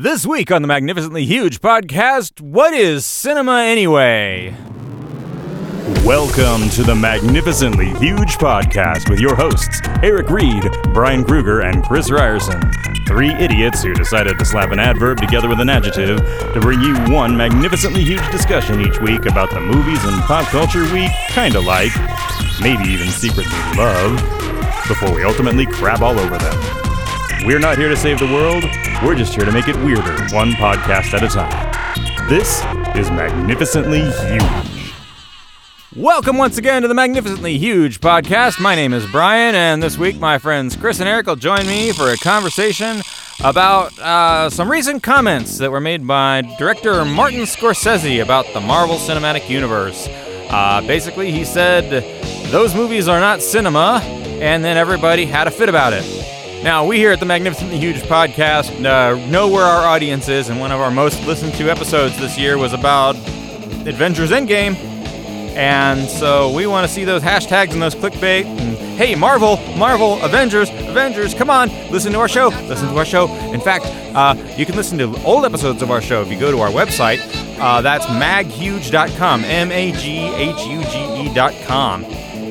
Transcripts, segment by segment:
This week on the Magnificently Huge podcast, what is cinema anyway? Welcome to the Magnificently Huge podcast with your hosts, Eric Reed, Brian Kruger, and Chris Ryerson. Three idiots who decided to slap an adverb together with an adjective to bring you one magnificently huge discussion each week about the movies and pop culture we kinda like, maybe even secretly love, before we ultimately crab all over them. We're not here to save the world, we're just here to make it weirder, one podcast at a time. This is Magnificently Huge. Welcome once again to the Magnificently Huge podcast. My name is Brian, and this week my friends Chris and Eric will join me for a conversation about uh, some recent comments that were made by director Martin Scorsese about the Marvel Cinematic Universe. Uh, basically, he said those movies are not cinema, and then everybody had a fit about it. Now, we here at the Magnificently Huge podcast uh, know where our audience is, and one of our most listened to episodes this year was about Avengers Endgame. And so we want to see those hashtags and those clickbait. And hey, Marvel, Marvel, Avengers, Avengers, come on, listen to our show, listen to our show. In fact, uh, you can listen to old episodes of our show if you go to our website. Uh, that's maghuge.com, M A G H U G E.com.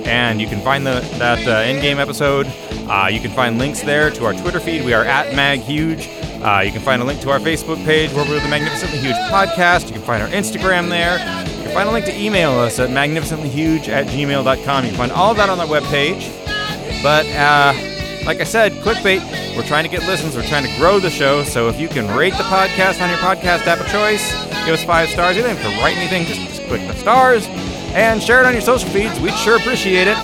And you can find the, that uh, Endgame episode. Uh, you can find links there to our Twitter feed. We are at maghuge. Uh, you can find a link to our Facebook page where we're the Magnificently Huge Podcast. You can find our Instagram there. You can find a link to email us at magnificentlyhuge at gmail.com. You can find all of that on our webpage. But uh, like I said, clickbait, we're trying to get listens. We're trying to grow the show. So if you can rate the podcast on your podcast app of choice, give us five stars. You don't have to write anything, just, just click the stars and share it on your social feeds. We'd sure appreciate it.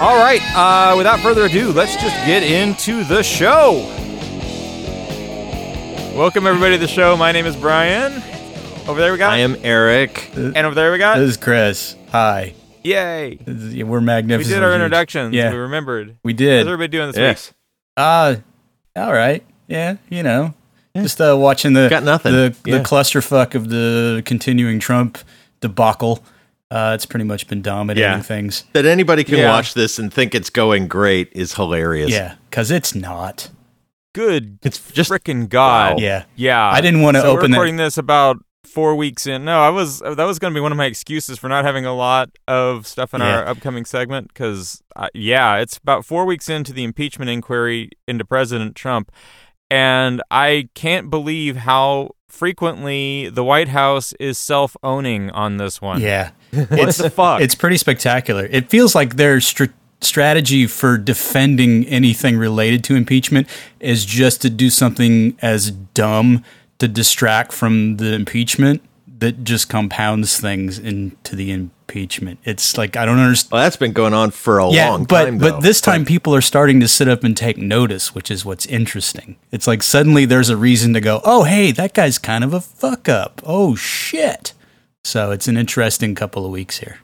All right, uh, without further ado, let's just get into the show. Welcome, everybody, to the show. My name is Brian. Over there we got, I am Eric. and over there we got, This is Chris. Hi. yay. Is- We're magnificent. We did our introductions. Yeah. We remembered. We did. How's did. everybody doing this Yes. week? Uh, all right. Yeah, you know. Just uh, watching the Got nothing. the, Yeah. the clusterfuck of the continuing Trump debacle. Uh, it's pretty much been dominating Yeah. things. That anybody can Yeah. watch this and think it's going great is hilarious. Yeah, because it's not. Good It's just freaking God. Yeah. Yeah. I didn't wanna so open we're that- recording this about four weeks in. No, I was that was going to be one of my excuses for not having a lot of stuff in our upcoming segment because uh, yeah, it's about four weeks into the impeachment inquiry into President Trump, and I can't believe how frequently the White House is self-owning on this one. Yeah. What it's the fuck? It's pretty spectacular. It feels like their str- strategy for defending anything related to impeachment is just to do something as dumb to distract from the impeachment that just compounds things into the impeachment. It's like I don't understand. well, that's been going on for a Yeah, long but time. but though. this time people are starting to sit up and take notice, which is what's interesting. It's like suddenly there's a reason to go, "Oh, hey, that guy's kind of a fuck up." Oh shit. So it's an interesting couple of weeks here.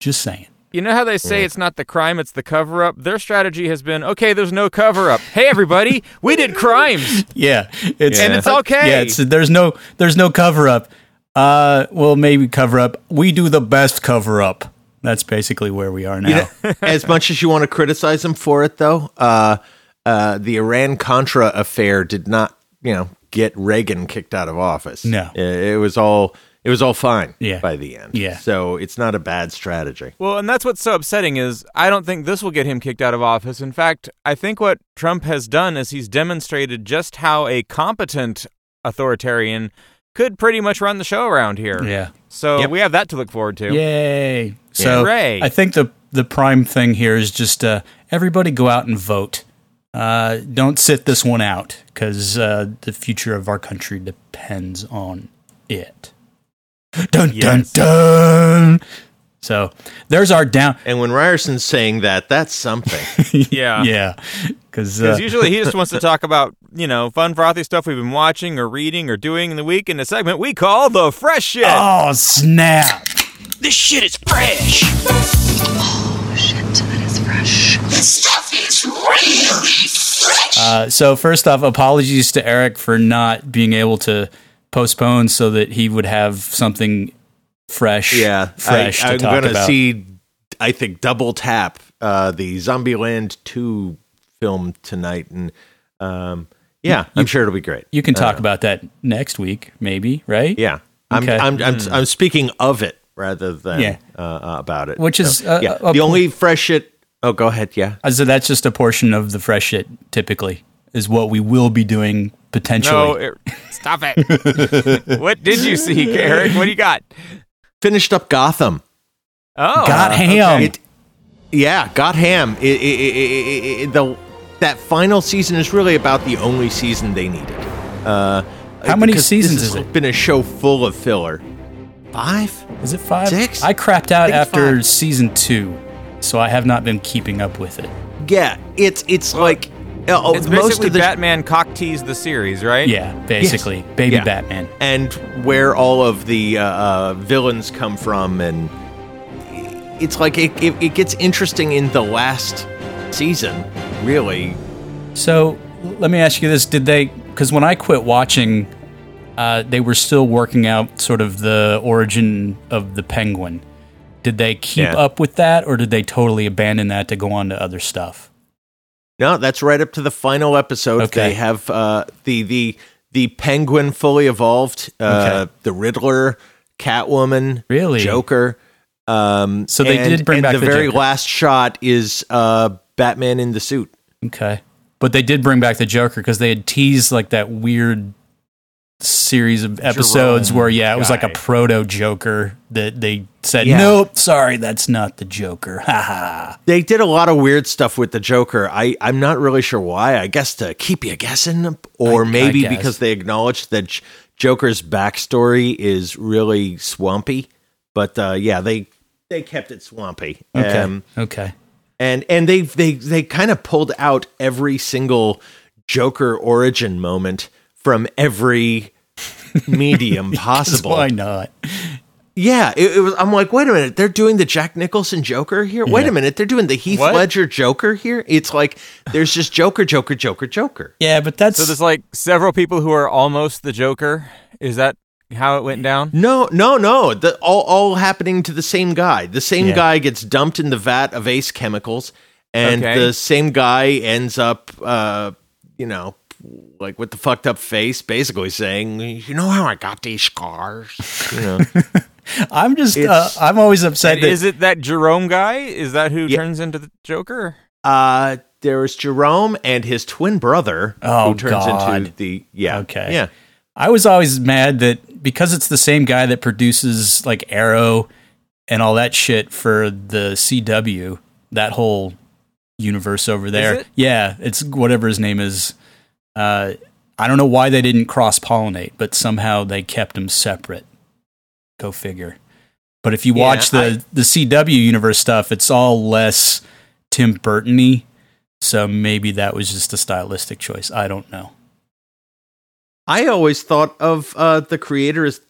Just saying. You know how they say it's not the crime, it's the cover up? Their strategy has been okay, there's no cover up. Hey, everybody, we did crimes, Yeah, it's and it's okay. yeah, it's there's no there's no cover up. Uh, well, maybe cover up. We do the best cover up. That's basically where we are now. as much as you want to criticize them for it, though, uh, uh, the Iran Contra affair did not, you know, get Reagan kicked out of office. No. it, it was all it was all fine. Yeah. by the end. Yeah. so it's not a bad strategy. Well, and that's what's so upsetting is I don't think this will get him kicked out of office. In fact, I think what Trump has done is he's demonstrated just how a competent authoritarian could pretty much run the show around here. yeah. So Yep. we have that to look forward to. Yay! So Hooray. I think the the prime thing here is just uh, everybody go out and vote. Uh, don't sit this one out because uh, the future of our country depends on it. Dun Yes. dun dun. So there's our down. And when Ryerson's saying that, that's something. Yeah. yeah, because Because uh, usually he just wants to talk about, you know, fun, frothy stuff we've been watching or reading or doing in the week in a segment we call The Fresh Shit. oh snap! This shit is fresh. Oh shit, that is fresh. This stuff is really fresh. Uh, so first off, apologies to Eric for not being able to postpone so that he would have something fresh. Yeah, fresh I, to am talk gonna about. see. I think double tap uh, the Zombieland two film tonight, and um, yeah, Yeah, I'm sure it'll be great. You can talk about that next week, maybe, right? Yeah, I'm Okay. I'm, I'm I'm speaking of it rather than Yeah. uh, uh, about it. Which is, uh, yeah. a the only fresh shit. Oh, go ahead. Yeah. Uh, So that's just a portion of the fresh shit. Typically, is what we will be doing potentially. No, it, stop it. what did you see, Eric? What do you got? Finished up Gotham. Oh, Got okay. ham. It, yeah, got ham. It, it, it, it, it, the that final season is really about the only season they needed. Uh, How many seasons this is has it? Been a show full of filler. Five. Is it five? Six? I crapped out I after five. season two, so I have not been keeping up with it. Yeah, it's it's like uh, oh, It's most basically of the Batman cock teased the series, right? Yeah, basically, baby Yeah. Batman. and where all of the uh, uh, villains come from, and it's like it, it, it gets interesting in the last season. Really, So let me ask you this: Did they? Because when I quit watching, uh, they were still working out sort of the origin of the Penguin. Did they keep Yeah. up with that, or did they totally abandon that to go on to other stuff? No, that's right up to the final episode. Okay. They have uh, the the the Penguin fully evolved, uh, Okay. the Riddler, Catwoman, Really? Joker. Um, So they and- did bring and back the, the very Joker. last shot is uh, Batman in the suit. Okay, but they did bring back the Joker because they had teased like that weird series of episodes Jerome where yeah, it was like a proto Joker that they said, Yeah. nope, sorry, that's not the Joker. Ha ha. They did a lot of weird stuff with the Joker. I, I'm not really sure why. I guess to keep you guessing, or I- I maybe guess. because they acknowledged that Joker's backstory is really swampy. But uh, yeah, they they kept it swampy. Okay, Um, okay. and and they they they kind of pulled out every single Joker origin moment from every medium possible. Why not? Yeah, it, it was. I'm like, wait a minute, they're doing the Jack Nicholson Joker here. Wait Yeah. a minute, they're doing the Heath What? Ledger Joker here. It's like there's just Joker, Joker, Joker, Joker. Yeah, but that's So there's like several people who are almost the Joker. Is that how it went down? No, no, no. The, all all happening to the same guy. The same Yeah. guy gets dumped in the vat of Ace chemicals, and Okay. the same guy ends up, uh, you know, like with the fucked up face, basically saying, "You know how I got these scars?" You know. I'm just uh, I'm always upset And that is it that Jerome guy? Is that who Yeah. turns into the Joker? Uh, there was Jerome and his twin brother, Oh, who turns God. into the yeah, Okay. yeah. I was always mad that because it's the same guy that produces like Arrow and all that shit for the CW, that whole universe over there. it? Yeah, it's whatever his name is. Uh, I don't know why they didn't cross pollinate, but somehow they kept them separate. Go figure. But if you Yeah, watch the I- the CW universe stuff, it's all less Tim Burton-y. So maybe that was just a stylistic choice. I don't know. I always thought of uh, the creator as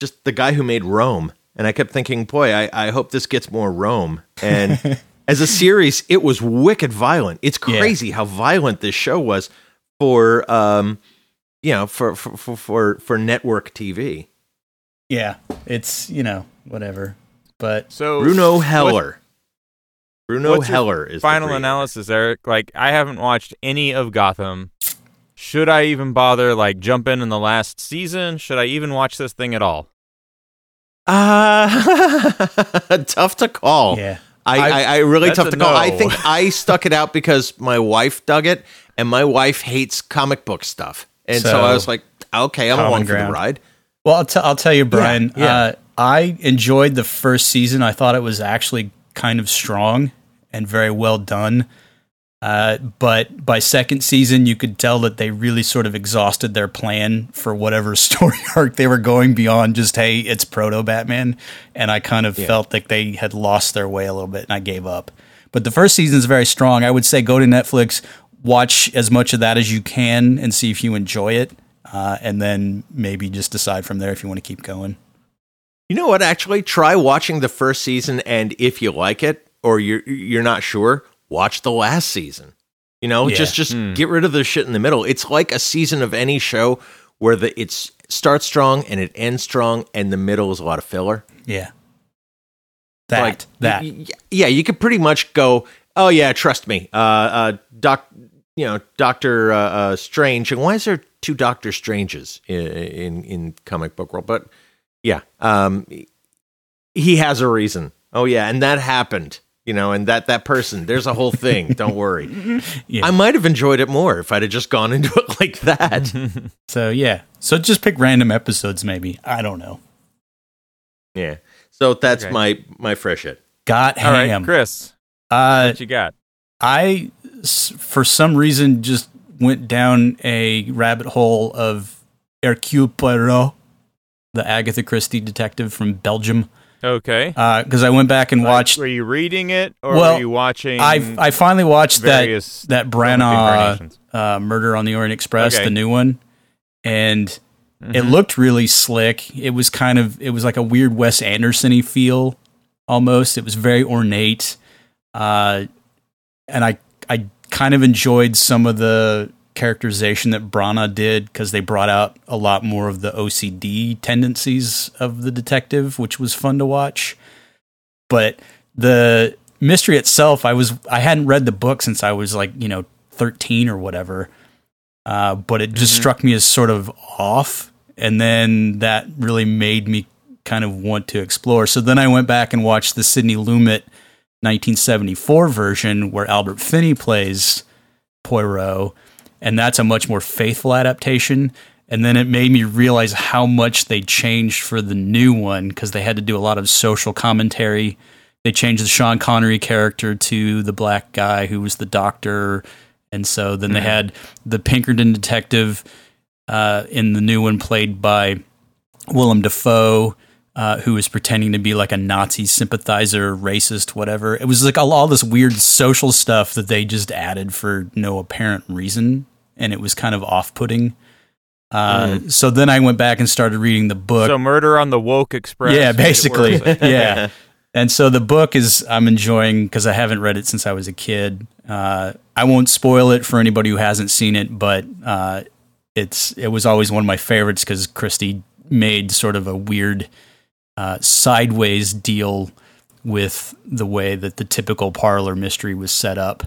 just the guy who made Rome, and I kept thinking, boy, I, I hope this gets more Rome. And as a series, it was wicked violent. It's Yeah. crazy how violent this show was for um, you know, for for for for, for network TV. Yeah, it's you know whatever, but So Bruno what- Heller. Bruno what's your Heller is final creator. analysis, Eric. Like I haven't watched any of Gotham. Should I even bother like jump in in the last season? Should I even watch this thing at all? Uh, tough to call. yeah, I, I- I, I really tough to call. I think I stuck it out because my wife dug it, and my wife hates comic book stuff, and so, So, I was like, okay, I'm along for the ride. Well, I'll, t- I'll tell you, Brian. yeah. Uh, I enjoyed the first season. I thought it was actually kind of strong and very well done. Uh, but by second season, you could tell that they really sort of exhausted their plan for whatever story arc they were going beyond just, hey, it's proto Batman. And I kind of felt like they had lost their way a little bit and I gave up. But the first season is very strong. I would say go to Netflix, watch as much of that as you can and see if you enjoy it. Uh, and then maybe just decide from there if you want to keep going. You know what? Actually, try watching the first season, and if you like it or you're you're not sure, watch the last season. You know, Yeah. just just Hmm. get rid of the shit in the middle. It's like a season of any show where the it's starts strong and it ends strong, and the middle is a lot of filler. Yeah. That. like that. y- y- yeah you could pretty much go oh yeah trust me uh uh doc you know Doctor uh, uh, Strange, and why is there two Doctor Stranges in, in in comic book world? But yeah, um, he has a reason. Oh yeah, and that happened. You know, and that that person, there's a whole thing. Don't worry. Yeah. I might have enjoyed it more if I'd have just gone into it like that. So yeah, so just pick random episodes, maybe. I don't know. yeah. So that's Okay. my my fresh it. Got All right, ham. Chris, uh, what you got? I, s- for some reason, just went down a rabbit hole of Hercule Poirot, the Agatha Christie detective from Belgium, Okay. because I went back and Like, watched. were you reading it or Well, were you watching? I I finally watched that various that Branagh uh, Murder on the Orient Express, Okay. the new one, and it Mhm. looked really slick. It was kind of it was like a weird Wes Anderson-y feel almost. It was very ornate, uh, and I I kind of enjoyed some of the characterization that Branagh did because they brought out a lot more of the OCD tendencies of the detective, which was fun to watch. But the mystery itself, I was I hadn't read the book since I was like you know thirteen or whatever, uh, but it just struck me as sort of off, and then that really made me kind of want to explore. So then I went back and watched the Sidney Lumet 1974 version where Albert Finney plays Poirot, and that's a much more faithful adaptation. And then it made me realize how much they changed for the new one because they had to do a lot of social commentary. They changed the Sean Connery character to the black guy who was the doctor. And so then they had the Pinkerton detective uh, in the new one played by Willem Dafoe, uh, who was pretending to be like a Nazi sympathizer, racist, whatever. It was like all, all this weird social stuff that they just added for no apparent reason, and it was kind of off-putting. Uh, So then I went back and started reading the book. So Murder on the Woke Express. yeah, basically, worse. yeah. And so the book is I'm enjoying because I haven't read it since I was a kid. Uh, I won't spoil it for anybody who hasn't seen it, but uh, it's it was always one of my favorites because Christie made sort of a weird uh, sideways deal with the way that the typical parlor mystery was set up.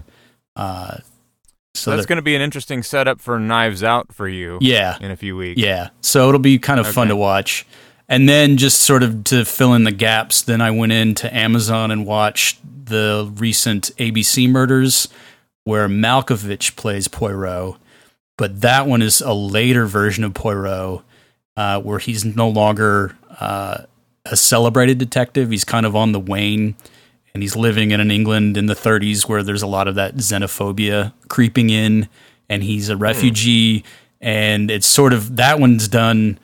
Uh, so that's that- going to be an interesting setup for Knives Out for you. yeah, In a few weeks. yeah. So it'll be kind of fun to watch. And then just sort of to fill in the gaps, then I went into Amazon and watched the recent ABC murders where Malkovich plays Poirot. But that one is a later version of Poirot uh, where he's no longer uh, a celebrated detective. He's kind of on the wane and he's living in an England in the 30s where there's a lot of that xenophobia creeping in, and he's a refugee. And it's sort of that one's done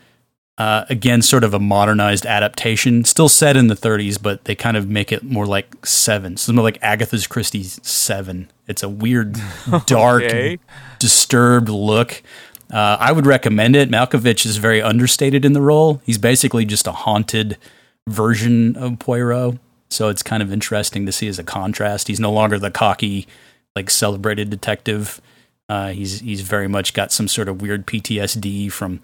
uh, again, sort of a modernized adaptation, still set in the 30s, but they kind of make it more like Seven. So more like Agatha's Christie's Seven. It's a weird, dark, Okay. disturbed look. Uh, I would recommend it. Malkovich is very understated in the role. He's basically just a haunted version of Poirot. So it's kind of interesting to see as a contrast. He's no longer the cocky, like celebrated detective. Uh, he's he's very much got some sort of weird PTSD from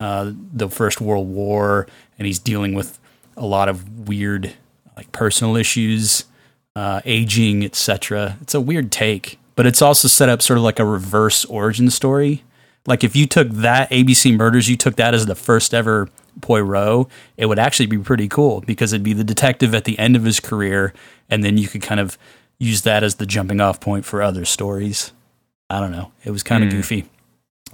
uh, the First World War, and he's dealing with a lot of weird, like personal issues, uh, aging, etc. It's a weird take, but it's also set up sort of like a reverse origin story. Like if you took that ABC Murders, you took that as the first ever Poirot, it would actually be pretty cool because it'd be the detective at the end of his career, and then you could kind of use that as the jumping off point for other stories. I don't know. It was kind of goofy.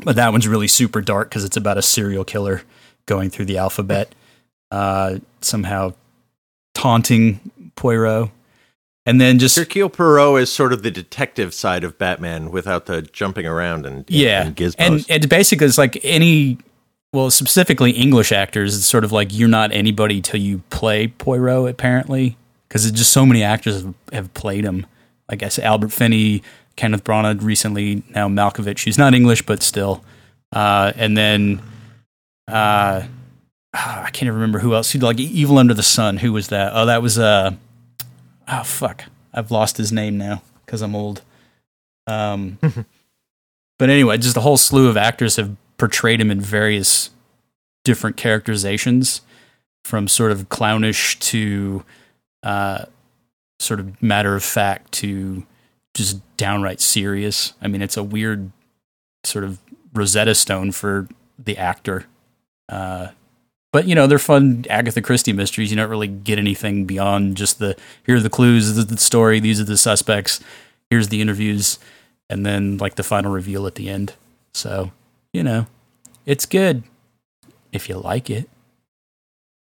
But that one's really super dark because it's about a serial killer going through the alphabet, uh, somehow taunting Poirot. And then just Hercule Poirot is sort of the detective side of Batman without the jumping around and yeah, and gizmos. and and basically it's like any well specifically English actors. It's sort of like you're not anybody till you play Poirot apparently because it's just so many actors have, have played him. Like I guess Albert Finney, Kenneth Branagh recently, now Malkovich. He's not English but still. Uh, and then uh, I can't even remember who else. He like Evil Under the Sun. Who was that? Oh, that was uh oh fuck. I've lost his name now because I'm old. Um, but anyway, just a whole slew of actors have portrayed him in various different characterizations, from sort of clownish to uh, sort of matter of fact to just downright serious. I mean, it's a weird sort of Rosetta Stone for the actor. Uh, but you know, they're fun Agatha Christie mysteries. You don't really get anything beyond just the here are the clues, this is the story, these are the suspects, here's the interviews, and then like the final reveal at the end. So you know, it's good if you like it.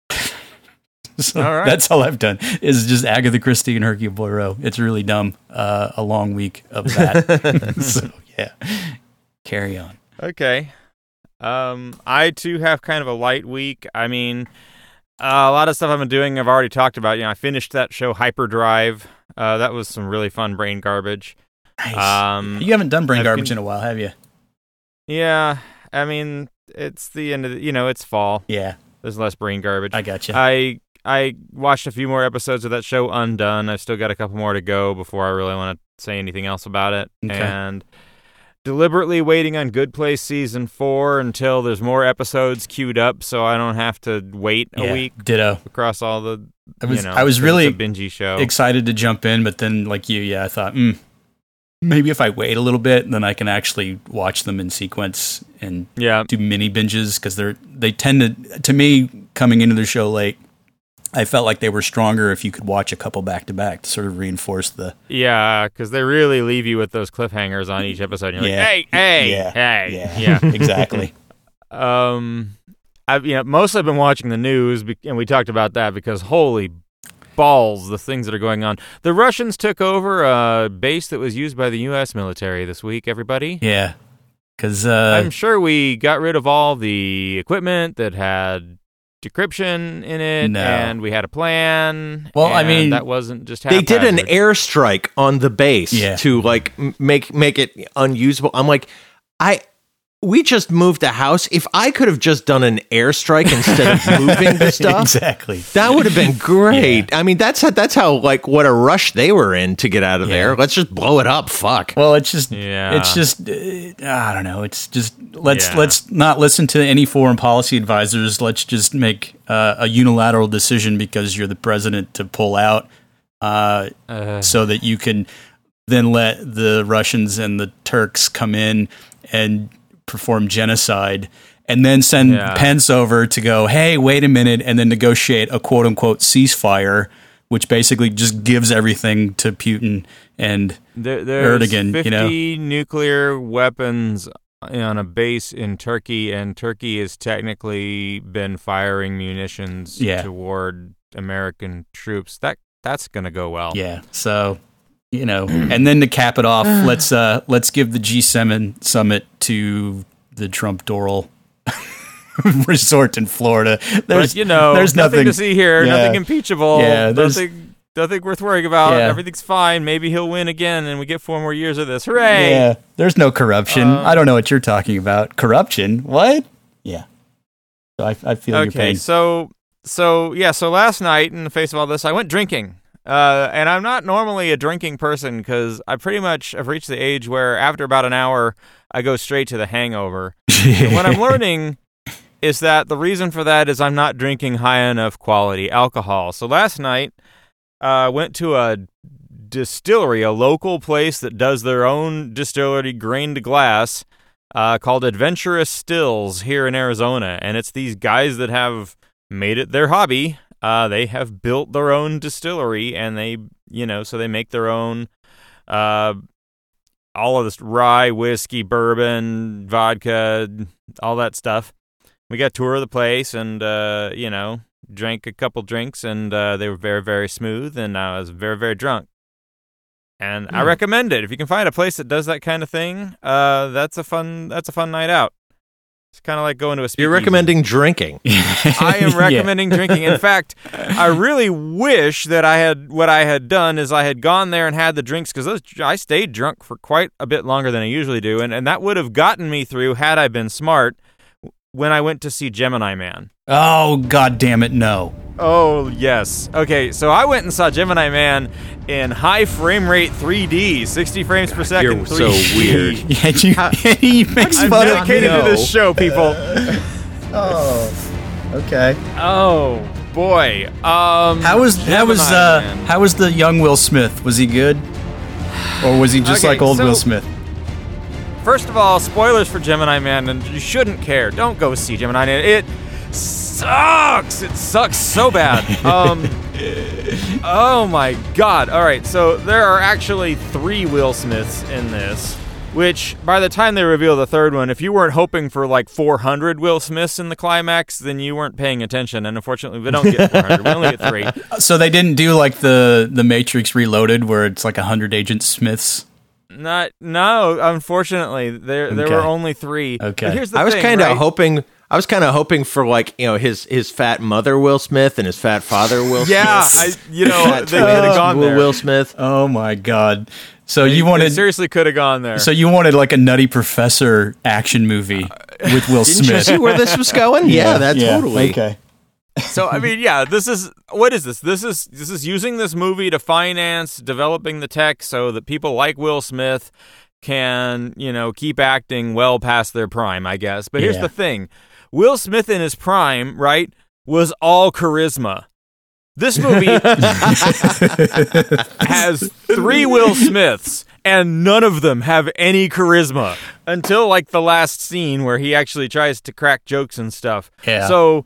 so All right. that's all I've done is just Agatha Christie and Hercule Poirot. It's really dumb. Uh, a long week of that. so yeah, carry on. Okay. Um, I too have kind of a light week. I mean, uh, a lot of stuff I've been doing, I've already talked about. You know, I finished that show Hyperdrive. Uh, that was some really fun brain garbage. Nice. Um, you haven't done brain I've garbage in a while, have you? yeah. I mean, it's the end of the, you know, it's fall. Yeah, There's less brain garbage. I got you. I I watched a few more episodes of that show Undone. I've still got a couple more to go before I really want to say anything else about it. Okay. And deliberately waiting on Good Place season 4 until there's more episodes queued up so I don't have to wait a yeah, week Ditto. across all the I was you know, I was really bingey show. excited to jump in, but then like you, yeah, I thought mm, maybe if I wait a little bit, then I can actually watch them in sequence and yeah. do mini binges because they're they tend to to me coming into the show late. I felt like they were stronger if you could watch a couple back to back to sort of reinforce the Yeah, cuz they really leave you with those cliffhangers on each episode. You're Yeah. like, "Hey, hey, yeah hey." yeah, yeah. exactly Um, I've you know mostly I've been watching the news, and we talked about that because holy balls, the things that are going on. The Russians took over a base that was used by the U.S. military this week. Everybody, yeah because uh, I'm sure we got rid of all the equipment that had decryption in it, No. and we had a plan. Well, I mean, that wasn't just They did an airstrike on the base Yeah. to like make make it unusable. I'm like, I we just moved a house. If I could have just done an airstrike instead of moving the stuff, exactly that would have been great. I mean, that's how, that's how like what a rush they were in to get out of Yeah. there. Let's just blow it up. Fuck. Well, it's just Yeah. it's just uh, I don't know. It's just let's Yeah. let's not listen to any foreign policy advisors. Let's just make uh, a unilateral decision because you're the president to pull out, uh, Uh, so that you can then let the Russians and the Turks come in and perform genocide. And then send Yeah. Pence over to go, hey, wait a minute, and then negotiate a quote unquote ceasefire, which basically just gives everything to Putin and There, Erdogan, 50 you know? nuclear weapons on a base in Turkey, and Turkey has technically been firing munitions Yeah. toward American troops. That that's gonna go well. Yeah. So, you know, and then to cap it off, let's uh let's give the G7 summit to the Trump Doral resort in Florida. There's but you know, there's nothing, to see here. Yeah. Nothing impeachable. Yeah, there's- nothing. Nothing worth worrying about. Yeah. Everything's fine. Maybe he'll win again, and we get four more years of this. Hooray! Yeah. There's no corruption. Um, I don't know what you're talking about. Corruption? What? Yeah. So I, I feel your Okay, pain. so so yeah, so last night in the face of all this, I went drinking. Uh, and I'm not normally a drinking person because I pretty much have reached the age where after about an hour, I go straight to the hangover. What I'm learning is that the reason for that is I'm not drinking high enough quality alcohol. So last night, I uh, went to a distillery, a local place that does their own distillery grain to glass uh, called Adventurous Stills here in Arizona. And it's these guys that have made it their hobby. Uh, they have built their own distillery and they, you know, so they make their own. Uh, all of this rye, whiskey, bourbon, vodka, all that stuff. We got a tour of the place and, uh, you know, drank a couple drinks and uh, they were very, very smooth and I was very, very drunk. And I Hmm. recommend it. If you can find a place that does that kind of thing, uh, that's a fun that's a fun night out. It's kind of like going to a speakeasy. You're recommending drinking. I am recommending drinking. In fact, I really wish that I had what I had done is I had gone there and had the drinks because I stayed drunk for quite a bit longer than I usually do, and, and that would have gotten me through had I been smart when I went to see Gemini Man. Oh god damn it, no. Oh yes. Okay, so I went and saw Gemini Man in high frame rate 3D, 60 frames per second. You're so 3D. weird. Yeah, you, he makes I'm fun of dedicated no. to this show, people. Oh. Okay. Oh boy. Um, How was how was uh Man. how was the young Will Smith? Was he good? or was he just Okay, like old Will Smith? First of all, spoilers for Gemini Man, and you shouldn't care. Don't go see Gemini Man. It sucks. It sucks so bad. Um, oh my god. All right, so there are actually three Will Smiths in this. Which, by the time they reveal the third one, if you weren't hoping for like 400 Will Smiths in the climax, then you weren't paying attention. And unfortunately, we don't get 400. we only get three. So they didn't do like the the Matrix Reloaded, where it's like a hundred Agent Smiths. Not no. Unfortunately, there there Okay. were only three. Okay. But here's the I was kind of right? hoping. I was kind of hoping for like you know his his fat mother Will Smith and his fat father Will Yeah, I, Smith. you know, they could have gone Will, there. Will Smith. Oh my god! So you They wanted seriously could have gone there. so you wanted like a Nutty Professor action movie with Will Didn't you see where this was going? Yeah, that Yeah, totally. Okay. So I mean, yeah, this is what is this? This is this is using this movie to finance developing the tech so that people like Will Smith can, you know, keep acting well past their prime, I guess. But here's Yeah. the thing. Will Smith in his prime, right, was all charisma. This movie has three Will Smiths, and none of them have any charisma until like the last scene where he actually tries to crack jokes and stuff. Yeah. So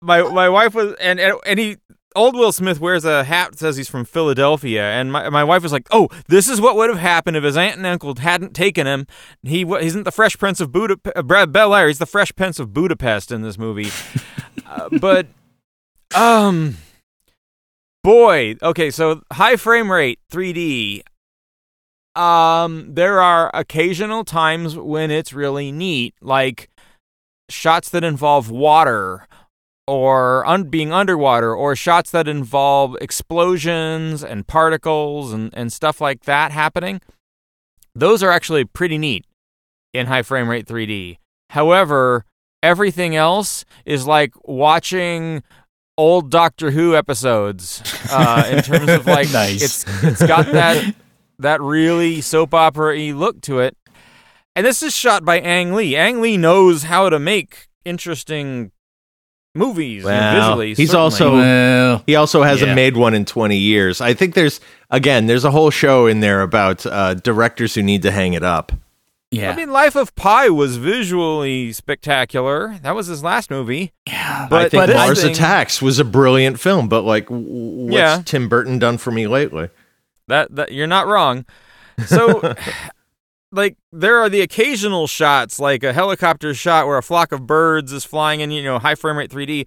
my my wife was and and he old Will Smith wears a hat that says he's from Philadelphia, and my my wife was like, "Oh, this is what would have happened if his aunt and uncle hadn't taken him. He isn't the Fresh Prince of Budapest, uh, Brad Bel Air. He's the Fresh Prince of Budapest in this movie." uh, but um, boy, okay, so high frame rate, 3D. Um, there are occasional times when it's really neat, like shots that involve water or un- being underwater or shots that involve explosions and particles and, and stuff like that happening those are actually pretty neat in high frame rate 3d however everything else is like watching old doctor who episodes uh, in terms of like Nice. it's it's got that that really soap opera-y look to it. And this is shot by ang lee. Ang lee knows how to make interesting movies you know, Well, visually he's certainly. also- Well, He also hasn't Yeah. made one in 20 years. I think there's again, there's a whole show in there about uh, directors who need to hang it up. yeah. I mean, Life of Pi was visually spectacular. That was his last movie. yeah. but- I think but Mars thing- Attacks was a brilliant film, but like, w- what's Yeah. Tim Burton done for me lately? That that you're not wrong. So, like, there are the occasional shots, like a helicopter shot where a flock of birds is flying in, you know, high frame rate 3D.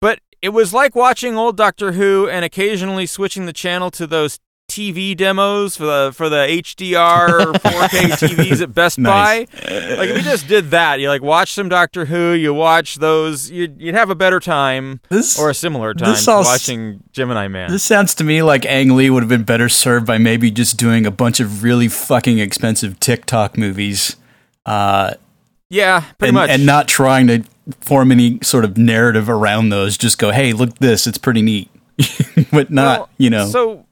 But it was like watching old Doctor Who and occasionally switching the channel to those TV demos for the for the HDR 4K TVs at Best Nice. Buy. Like if you just did that, you like watch some Doctor Who, you watch those, you'd you'd have a better time This or a similar time all watching Gemini Man. This sounds to me like Ang Lee would have been better served by maybe just doing a bunch of really fucking expensive TikTok movies, uh, yeah, pretty and, much. and not trying to form any sort of narrative around those. Just go, hey, look this, it's pretty neat, but not, Well, you know. So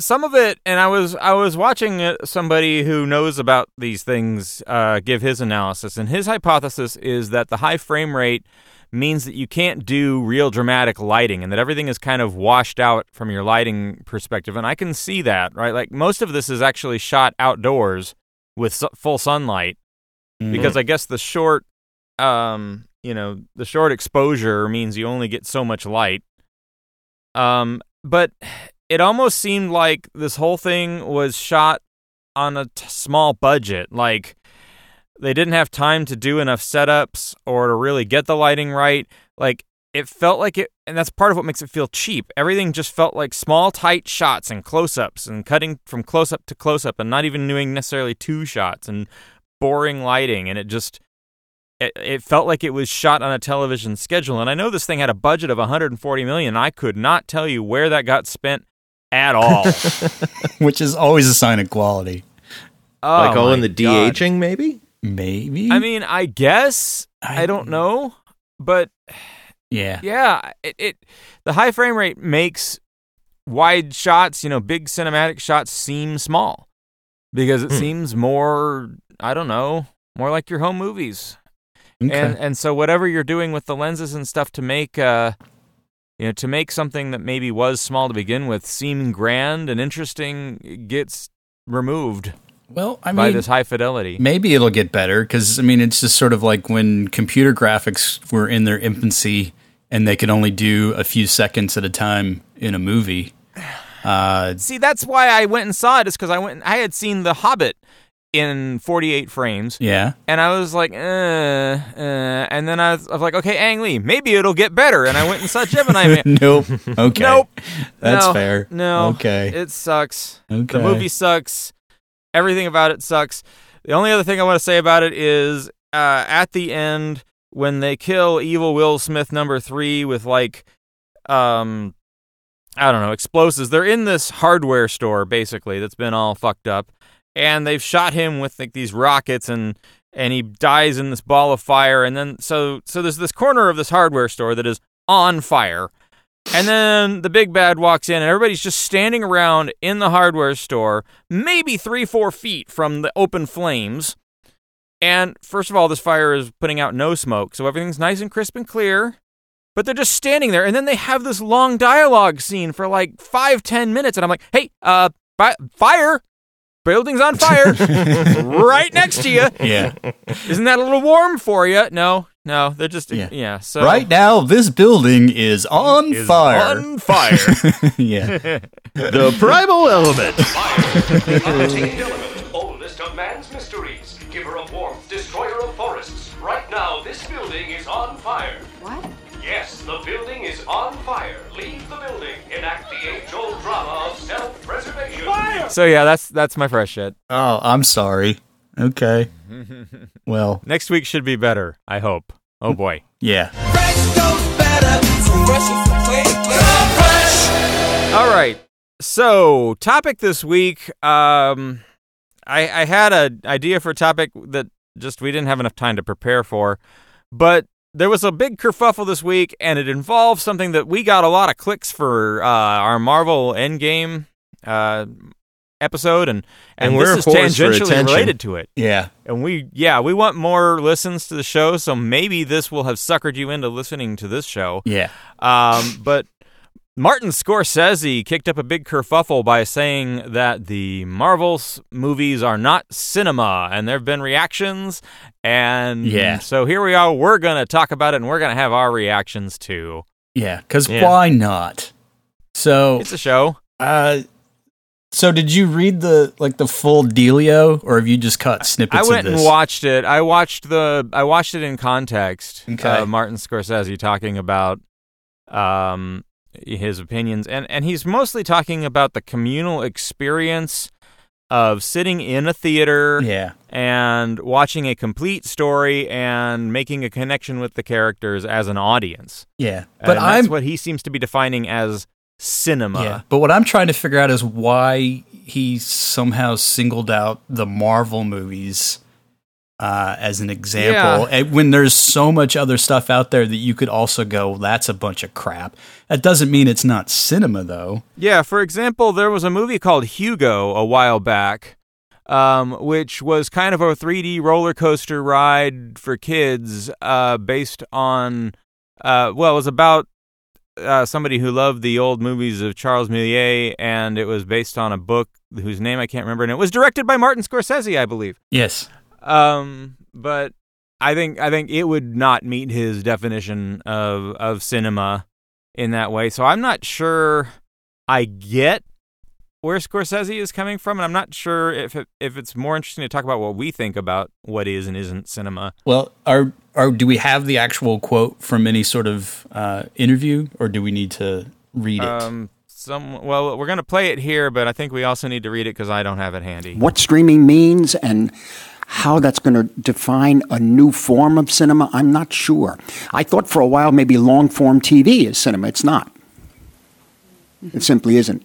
some of it, and I was I was watching uh, somebody who knows about these things uh, give his analysis, and his hypothesis is that the high frame rate means that you can't do real dramatic lighting, and that everything is kind of washed out from your lighting perspective. And I can see that, right? Like most of this is actually shot outdoors with su- full sunlight Mm-hmm. because I guess the short, um, you know, the short exposure means you only get so much light. Um, but it almost seemed like this whole thing was shot on a t- small budget. Like they didn't have time to do enough setups or to really get the lighting right. Like it felt like it, and that's part of what makes it feel cheap. Everything just felt like small, tight shots and close ups and cutting from close up to close up and not even doing necessarily two shots and boring lighting. And it just, it, it felt like it was shot on a television schedule. And I know this thing had a budget of 140 million. I could not tell you where that got spent at all. which is always a sign of quality. Oh like all my in the de God. aging, maybe? Maybe. I mean, I guess I, I- don't know, but yeah. yeah, it, it the high frame rate makes wide shots, you know, big cinematic shots seem small because it Hmm. seems more, I don't know, more like your home movies. Okay. And and so whatever you're doing with the lenses and stuff to make uh you know, to make something that maybe was small to begin with seem grand and interesting gets removed Well, I mean, by this high fidelity. maybe it'll get better because I mean, it's just sort of like when computer graphics were in their infancy and they could only do a few seconds at a time in a movie. Uh, See, that's why I went and saw it. Is because I went. I had seen The Hobbit in 48 frames. yeah, And I was like, uh, uh, and then I was, I was like, okay, Ang Lee, maybe it'll get better. And I went and saw Gemini Man. nope. Okay, Nope. that's No, fair. No. okay, It sucks. okay. The movie sucks. Everything about it sucks. The only other thing I want to say about it is uh, at the end when they kill evil Will Smith number three with like, um, I don't know, explosives. They're in this hardware store basically that's been all fucked up, and they've shot him with like these rockets and and he dies in this ball of fire. And then so so there's this corner of this hardware store that is on fire. And then the big bad walks in, and everybody's just standing around in the hardware store, maybe three, four feet from the open flames. And first of all, this fire is putting out no smoke, so everything's nice and crisp and clear. But they're just standing there, and then they have this long dialogue scene for like five, ten minutes, and I'm like, "Hey, uh, fire! Building's on fire, right next to you. yeah. Isn't that a little warm for you?" No, no, they're just Yeah. yeah. so right now, this building is on is fire. on fire. yeah, The primal element. Untamed element, oldest of man's mysteries, giver of warmth, destroyer of forests. Right now, this building is on fire. What? Yes, the building is on fire. Leave the building. Enact the age-old drama of self-preservation. Fire! so yeah, that's that's my fresh shit. Oh, I'm sorry. Okay. Well, Next week should be better. I hope. Oh boy. yeah. All right. So, topic this week. Um, I, I had an idea for a topic that just we didn't have enough time to prepare for, but there was a big kerfuffle this week, and it involved something that we got a lot of clicks for uh, our Marvel Endgame uh, episode, and and, And we're this is tangentially related to it. Yeah. And we, yeah, we want more listens to the show, so maybe this will have suckered you into listening to this show. Yeah. Um, but Martin Scorsese kicked up a big kerfuffle by saying that the Marvel's movies are not cinema, and there have been reactions. And Yeah. so here we are. We're going to talk about it, and we're going to have our reactions too. Yeah. Because Yeah. why not? So, It's a show. uh, so did you read the like the full dealio, or have you just cut snippets I went and watched it. I watched the. I watched it in context. Okay. Uh, Martin Scorsese talking about um his opinions, and and he's mostly talking about the communal experience of sitting in a theater yeah. and watching a complete story and making a connection with the characters as an audience. Yeah. But and I'm that's what he seems to be defining as cinema. Yeah, but what I'm trying to figure out is why he somehow singled out the Marvel movies uh, as an example and when there's so much other stuff out there that you could also go, that's a bunch of crap. That doesn't mean it's not cinema, though. Yeah, for example, there was a movie called Hugo a while back, um, which was kind of a 3D roller coaster ride for kids, uh, based on, uh, well, it was about uh, somebody who loved the old movies of Charles Millier, and it was based on a book whose name I can't remember, and it was directed by Martin Scorsese, I believe. Yes. Um, but I think I think it would not meet his definition of of cinema in that way. So I'm not sure I get where Scorsese is coming from, and I'm not sure if it, if it's more interesting to talk about what we think about what is and isn't cinema. Well, are, are do we have the actual quote from any sort of uh, interview, or do we need to read it? Um, some well, we're gonna play it here, but I think we also need to read it because I don't have it handy. what streaming means and how that's going to define a new form of cinema, I'm not sure. I thought for a while maybe long form TV is cinema. It's not. It simply isn't.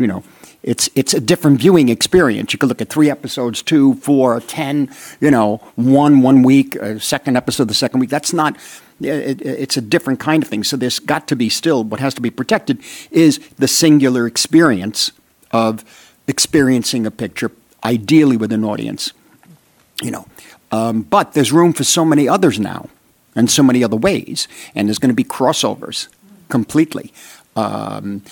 You know, it's it's a different viewing experience. You could look at three episodes, two, four, ten. You know, one one week, a second episode the second week. That's not. It- it's a different kind of thing. So there's got to be still what has to be protected is the singular experience of experiencing a picture, ideally with an audience. You know, um, but there's room for so many others now, and so many other ways, and there's going to be crossovers. completely. Um,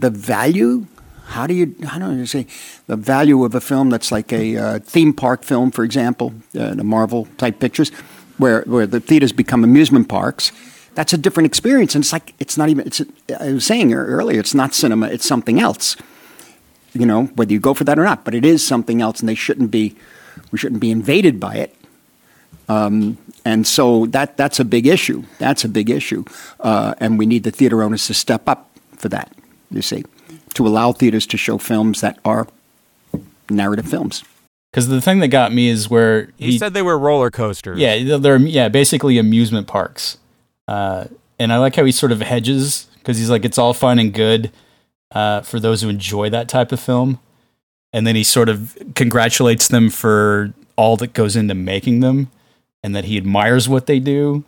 the value. How do you how do you say the value of a film that's like a uh, theme park film, for example, uh, the Marvel type pictures, where where the theaters become amusement parks? That's a different experience, and it's like it's not even. It's I was saying earlier, it's not cinema; it's something else. You know, whether you go for that or not, but it is something else, and they shouldn't be. We shouldn't be invaded by it. Um, and so that that's a big issue. That's a big issue, uh, and we need the theater owners to step up for that. You see, to allow theaters to show films that are narrative films. Because the thing that got me is where He, said they were roller coasters. Yeah, they're yeah basically amusement parks, uh, and I like how he sort of hedges because he's like it's all fine and good uh, for those who enjoy that type of film, and then he sort of congratulates them for all that goes into making them, and that he admires what they do,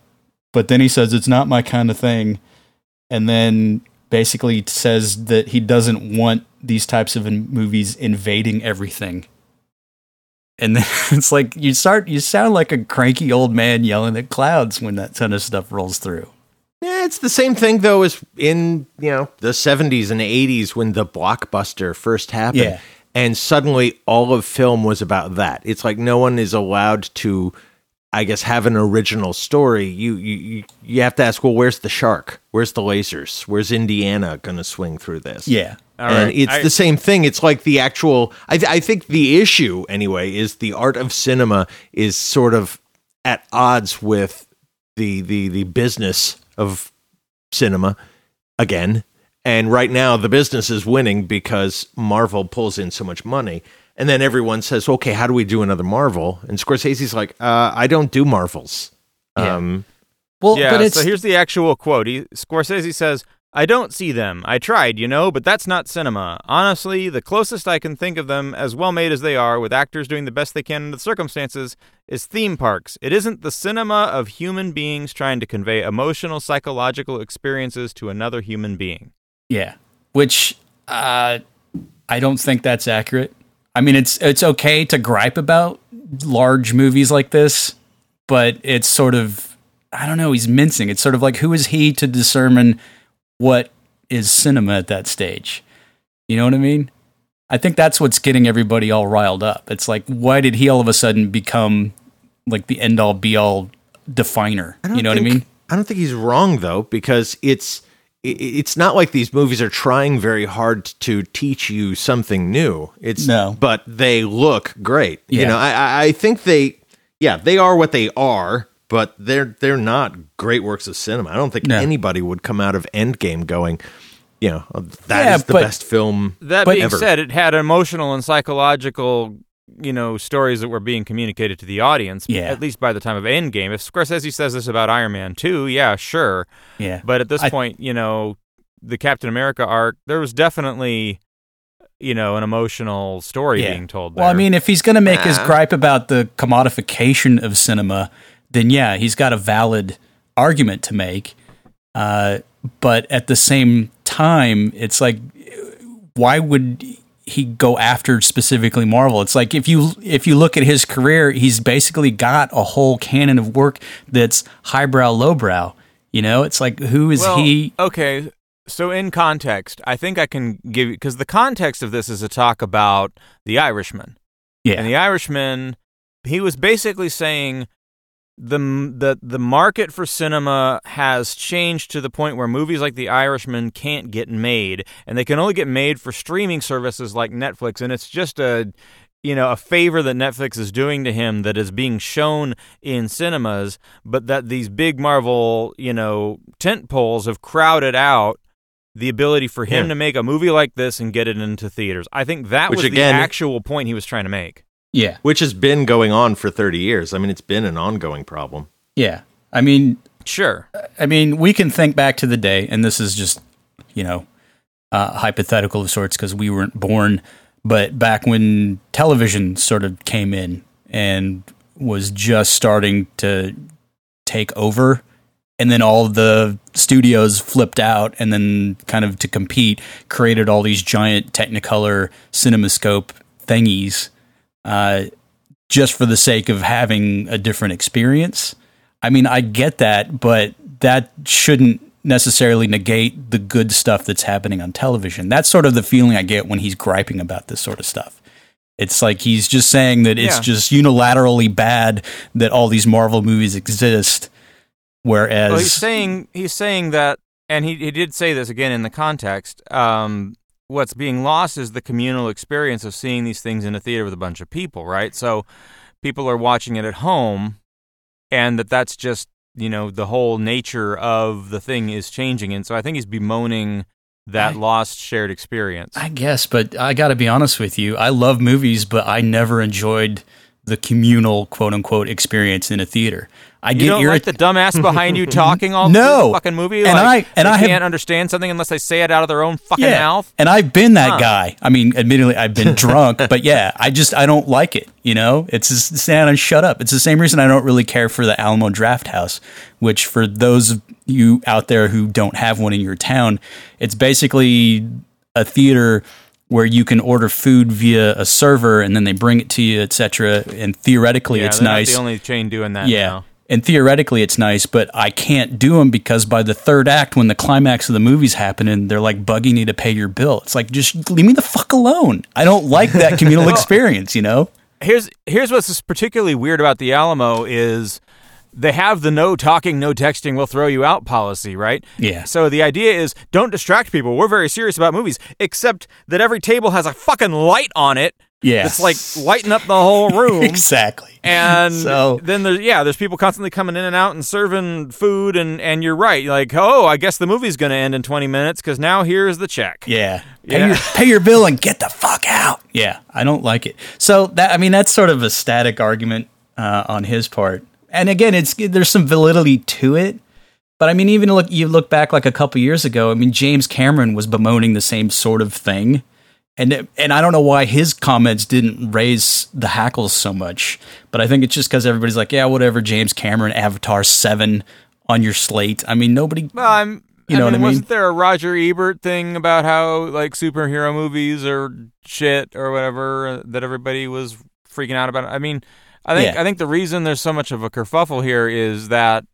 but then he says it's not my kind of thing, and then basically says that he doesn't want these types of in- movies invading everything. And then it's like you start you sound like a cranky old man yelling at clouds when that kind of stuff rolls through. Yeah, it's the same thing though as in you know the '70s and '80s when the blockbuster first happened, Yeah. and suddenly all of film was about that. It's like no one is allowed to, I guess, have an original story. You you you- you have to ask, well, where's the shark? Where's the lasers? Where's Indiana going to swing through this? Yeah. All and right. it's I- the same thing. It's like the actual. I, th- I think the issue, anyway, is the art of cinema is sort of at odds with the the the business of cinema again. And right now, the business is winning because Marvel pulls in so much money. And then everyone says, "Okay, how do we do another Marvel?" And Scorsese's like, uh, "I don't do Marvels." Yeah. Um, Well, yeah, but it's so here's the actual quote. He, Scorsese says, I don't see them. I tried, you know, but that's not cinema. Honestly, the closest I can think of them, as well made as they are, with actors doing the best they can under the circumstances, is theme parks. It isn't the cinema of human beings trying to convey emotional, psychological experiences to another human being. Yeah, which uh, I don't think that's accurate. I mean, it's it's okay to gripe about large movies like this, but it's sort of I don't know. He's mincing. It's sort of like who is he to discern what is cinema at that stage? You know what I mean? I think that's what's getting everybody all riled up. It's like, why did he all of a sudden become like the end all be all definer? You know what I mean? I don't think he's wrong though, because it's it's not like these movies are trying very hard to teach you something new. It's No. but they look great. You know, I- I I think they yeah they are what they are, but they're they're not great works of cinema. I don't think No. anybody would come out of Endgame going, you know, that is Yeah, the but- best film. That being Ever. said, it had emotional and psychological, you know, stories that were being communicated to the audience. Yeah. At least by the time of Endgame. If Scorsese says this about Iron Man 2, yeah, sure. Yeah. But at this I- point, you know, the Captain America arc, there was definitely, you know, an emotional story Yeah. being told. Well, I mean, if he's going to make his Ah. gripe about the commodification of cinema, then yeah, he's got a valid argument to make. Uh, but at the same time, it's like, why would he go after specifically Marvel? It's like if you if you look at his career, he's basically got a whole canon of work that's highbrow, lowbrow. You know, it's like who is Well, he? Okay, so in context, I think I can give you because the context of this is a talk about the Irishman. Yeah, And the Irishman, he was basically saying the the the market for cinema has changed to the point where movies like The Irishman can't get made, and they can only get made for streaming services like Netflix, and it's just a you know a favor that Netflix is doing to him that is being shown in cinemas, but that these big Marvel you know tent poles have crowded out the ability for him Yeah. to make a movie like this and get it into theaters. I think that Which was again- the actual point he was trying to make. Yeah, Which has been going on for 30 years. I mean, it's been an ongoing problem. yeah. I mean, Sure. I mean, we can think back to the day, and this is just, you know, uh, hypothetical of sorts because we weren't born, but back when television sort of came in and was just starting to take over, and then all the studios flipped out, and then kind of to compete, created all these giant Technicolor CinemaScope thingies, uh, just for the sake of having a different experience. I mean, I get that, but that shouldn't necessarily negate the good stuff that's happening on television. That's sort of the feeling I get when he's griping about this sort of stuff. It's like he's just saying that it's Yeah. just unilaterally bad that all these Marvel movies exist. Whereas, Well, he's saying he's saying that, and he he did say this again in the context. Um, what's being lost is the communal experience of seeing these things in a theater with a bunch of people, right? So people are watching it at home, and that that's just you know the whole nature of the thing is changing, and so I think he's bemoaning that lost shared experience. I guess, but I got to be honest with you. I love movies, but I never enjoyed the communal quote unquote experience in a theater. I you get don't irrit- like the dumbass behind you talking all No. the fucking movie. And like, I- and I have- can't understand something unless they say it out of their own fucking yeah. mouth. And I've been that Huh. guy. I mean, admittedly, I've been drunk, but yeah, I just I don't like it. You know, it's just stand and shut up. It's the same reason I don't really care for the Alamo Draft House, which for those of you out there who don't have one in your town, it's basically a theater where you can order food via a server and then they bring it to you, etc. And theoretically, yeah, it's nice. the only chain doing that. Yeah. now. And theoretically, it's nice, but I can't do them because by the third act, when the climax of the movie's happening, they're like bugging you to pay your bill. It's like, just leave me the fuck alone. I don't like that communal experience, you know? here's here's what's particularly weird about the Alamo is they have the no talking, no texting, we'll throw you out policy, right? Yeah. So the idea is don't distract people. We're very serious about movies, except that every table has a fucking light on it. Yeah. It's like lighting up the whole room. Exactly. And So- then there's yeah, there's people constantly coming in and out and serving food and and you're right. Like, oh, I guess the movie's going to end in 20 minutes cuz now here's the check. Yeah. Pay, Your, pay your bill and get the fuck out. Yeah. I don't like it. So that, I mean, that's sort of a static argument uh, on his part. And again, it's there's some validity to it. But I mean, even look, you look back like a couple years ago. I mean, James Cameron was bemoaning the same sort of thing, and and I don't know why his comments didn't raise the hackles so much. But I think it's just because everybody's like, yeah, whatever. James Cameron, Avatar seven on your slate. I mean, nobody. Well, I'm. You I know mean, what I mean? wasn't there a Roger Ebert thing about how like superhero movies are shit or whatever uh, that everybody was freaking out about? I mean, I think Yeah. I think the reason there's so much of a kerfuffle here is that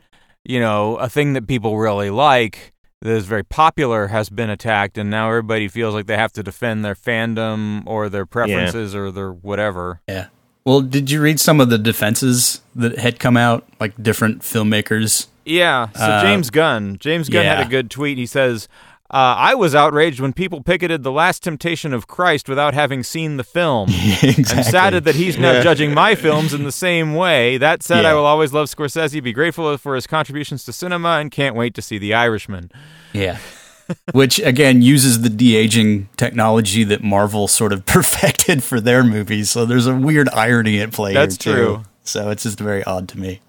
you know a thing that people really like that is very popular has been attacked, and now everybody feels like they have to defend their fandom or their preferences or their whatever. Yeah. Well, did you read some of the defenses that had come out, like different filmmakers? Yeah. So Uh, James Gunn, James Gunn had a good tweet. He says, uh, "I was outraged when people picketed The Last Temptation of Christ without having seen the film. I'm saddened that he's now judging my films in the same way. That said, I will always love Scorsese, be grateful for his contributions to cinema, and can't wait to see The Irishman." Yeah. Which again uses the de aging technology that Marvel sort of perfected for their movies. So there's a weird irony at play That's here too. true. So it's just very odd to me.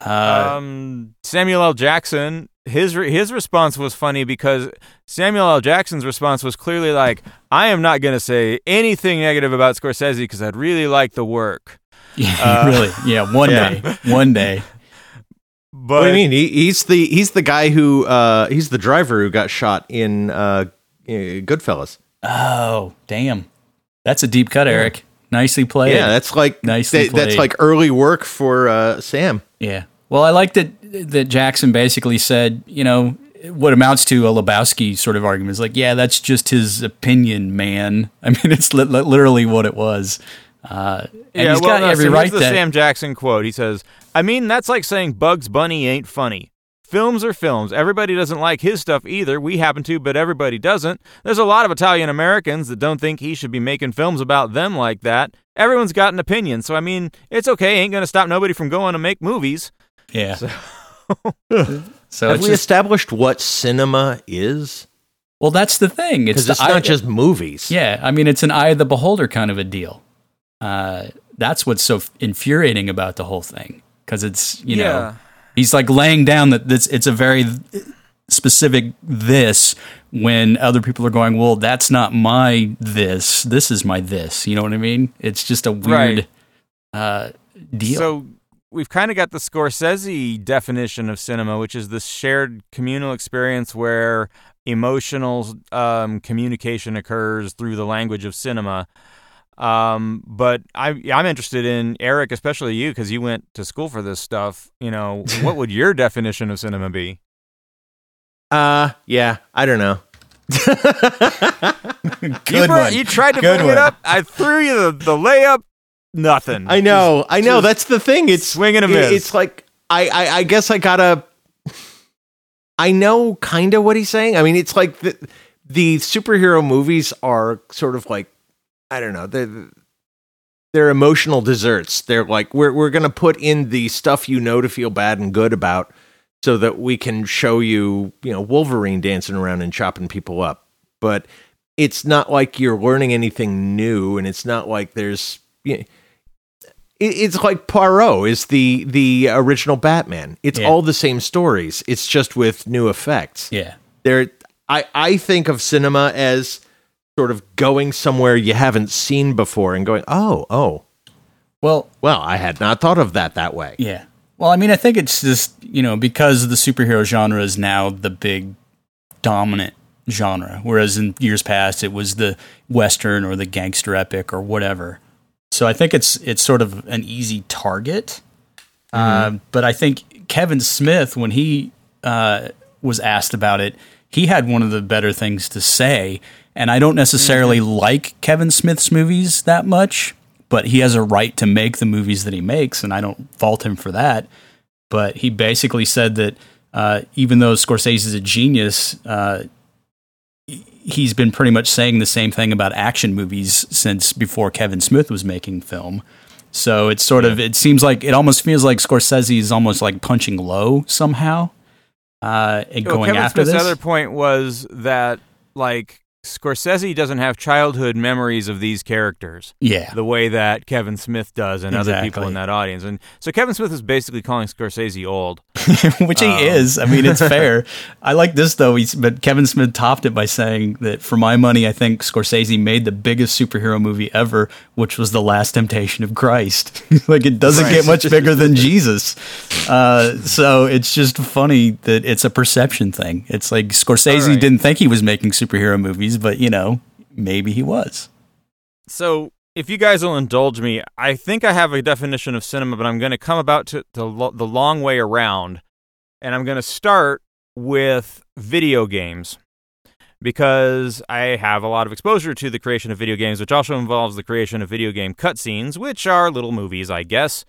um, Samuel L. Jackson, his re- his response was funny because Samuel L. Jackson's response was clearly like, "I am not going to say anything negative about Scorsese because I'd really like the work." Yeah, really. Yeah, one Yeah. day. One day. But what do you mean? He, he's the he's the guy who uh, he's the driver who got shot in uh, uh, Goodfellas. Oh, damn. That's a deep cut, Eric. Nicely played. Yeah, that's like Nicely that- that's like early work for uh, Sam. Yeah. Well, I like that that Jackson basically said, you know, what amounts to a Lebowski sort of argument is like, yeah, that's just his opinion, man. I mean, it's li- li- literally what it was. Uh, and yeah, he's well, got no, every so right here's the to. Sam Jackson quote. He says, "I mean, that's like saying Bugs Bunny ain't funny." Films are films. Everybody doesn't like his stuff either. We happen to, but everybody doesn't. There's a lot of Italian Americans that don't think he should be making films about them like that. Everyone's got an opinion. So, I mean, it's okay. Ain't going to stop nobody from going to make movies. yeah. So, Have we just, established what cinema is? well, that's the thing. It's the it's eye- not just movies. Yeah, I mean, it's an eye of the beholder kind of a deal. Uh, that's what's so infuriating about the whole thing because it's you know Yeah. he's like laying down that this it's a very specific this when other people are going well that's not my this this is my this you know what I mean it's just a weird uh, deal So we've kind of got the Scorsese definition of cinema, which is this shared communal experience where emotional um, communication occurs through the language of cinema. Um, but I, I'm interested in Eric, especially you, because you went to school for this stuff. You know, what would your definition of cinema be? Uh, yeah, I don't know. You, Good brought- one. you tried to Good bring one. it up. I threw you the, the layup. Nothing. I know, I know. That's the thing. It's swing and a miss. It's like I, I, I guess I gotta. I know kind of what he's saying. I mean, it's like the the superhero movies are sort of like I don't know. They're they're emotional desserts. They're like we're we're gonna put in the stuff you know to feel bad and good about, so that we can show you you know Wolverine dancing around and chopping people up. But it's not like you're learning anything new, and it's not like there's. You know, it's like Poirot is the the original Batman. It's Yeah. all the same stories. It's just with new effects. Yeah. There, I I think of cinema as sort of going somewhere you haven't seen before and going, oh, oh, Well, well, I had not thought of that that way. Yeah. Well, I mean, I think it's just, you know, because the superhero genre is now the big dominant genre, whereas in years past it was the western or the gangster epic or whatever. So I think it's it's sort of an easy target. Uh, but I think Kevin Smith, when he uh, was asked about it, he had one of the better things to say. And I don't necessarily like Kevin Smith's movies that much, but he has a right to make the movies that he makes, and I don't fault him for that. But he basically said that uh, even though Scorsese is a genius, uh, he's been pretty much saying the same thing about action movies since before Kevin Smith was making film. So it's sort of it seems like it almost feels like Scorsese is almost like punching low somehow, uh, and Well, going Kevin after Smith's this. other point was that like Scorsese doesn't have childhood memories of these characters. yeah, The way that Kevin Smith does and other people in that audience. And so Kevin Smith is basically calling Scorsese old. which he is. I mean, it's fair. I like this though. He's, but Kevin Smith topped it by saying that for my money, I think Scorsese made the biggest superhero movie ever, which was The Last Temptation of Christ. like it doesn't get much bigger than Jesus. Uh, so it's just funny that it's a perception thing. It's like Scorsese right. didn't think he was making superhero movies, but you know, maybe he was. So if you guys will indulge me, I think I have a definition of cinema, but I'm going to come about to, to lo- the long way around. And I'm going to start with video games because I have a lot of exposure to the creation of video games, which also involves the creation of video game cutscenes, which are little movies, I guess.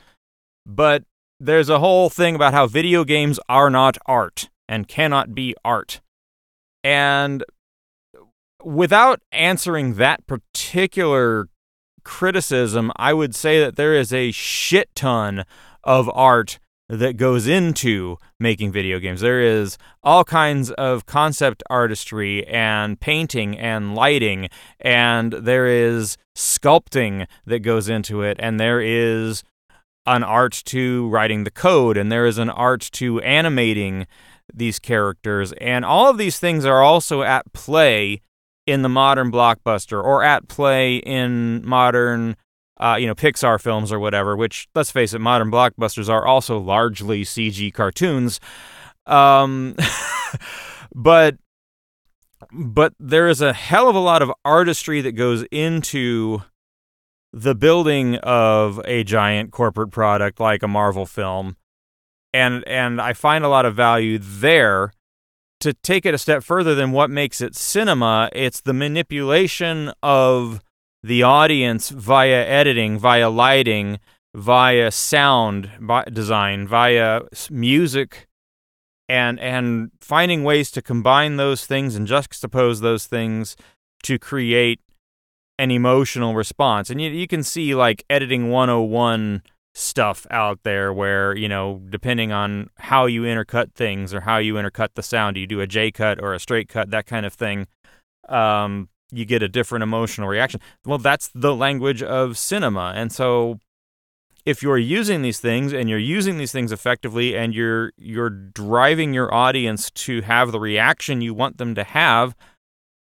But there's a whole thing about how video games are not art and cannot be art. And without answering that particular criticism, I would say that there is a shit ton of art that goes into making video games. There is all kinds of concept artistry and painting and lighting, and there is sculpting that goes into it, and there is an art to writing the code, and there is an art to animating these characters, and all of these things are also at play in the modern blockbuster or at play in modern uh, you know Pixar films or whatever which let's face it modern blockbusters are also largely CG cartoons. Um but but there is a hell of a lot of artistry that goes into the building of a giant corporate product like a Marvel film. And and I find a lot of value there to take it a step further than what makes it cinema, it's the manipulation of the audience via editing, via lighting, via sound design, via music, and and finding ways to combine those things and juxtapose those things to create an emotional response. And you, you can see like editing 101 stuff out there where you know depending on how you intercut things or how you intercut the sound you do a j cut or a straight cut that kind of thing um, you get a different emotional reaction. Well that's the language of cinema. And so if you're using these things and you're using these things effectively and you're you're driving your audience to have the reaction you want them to have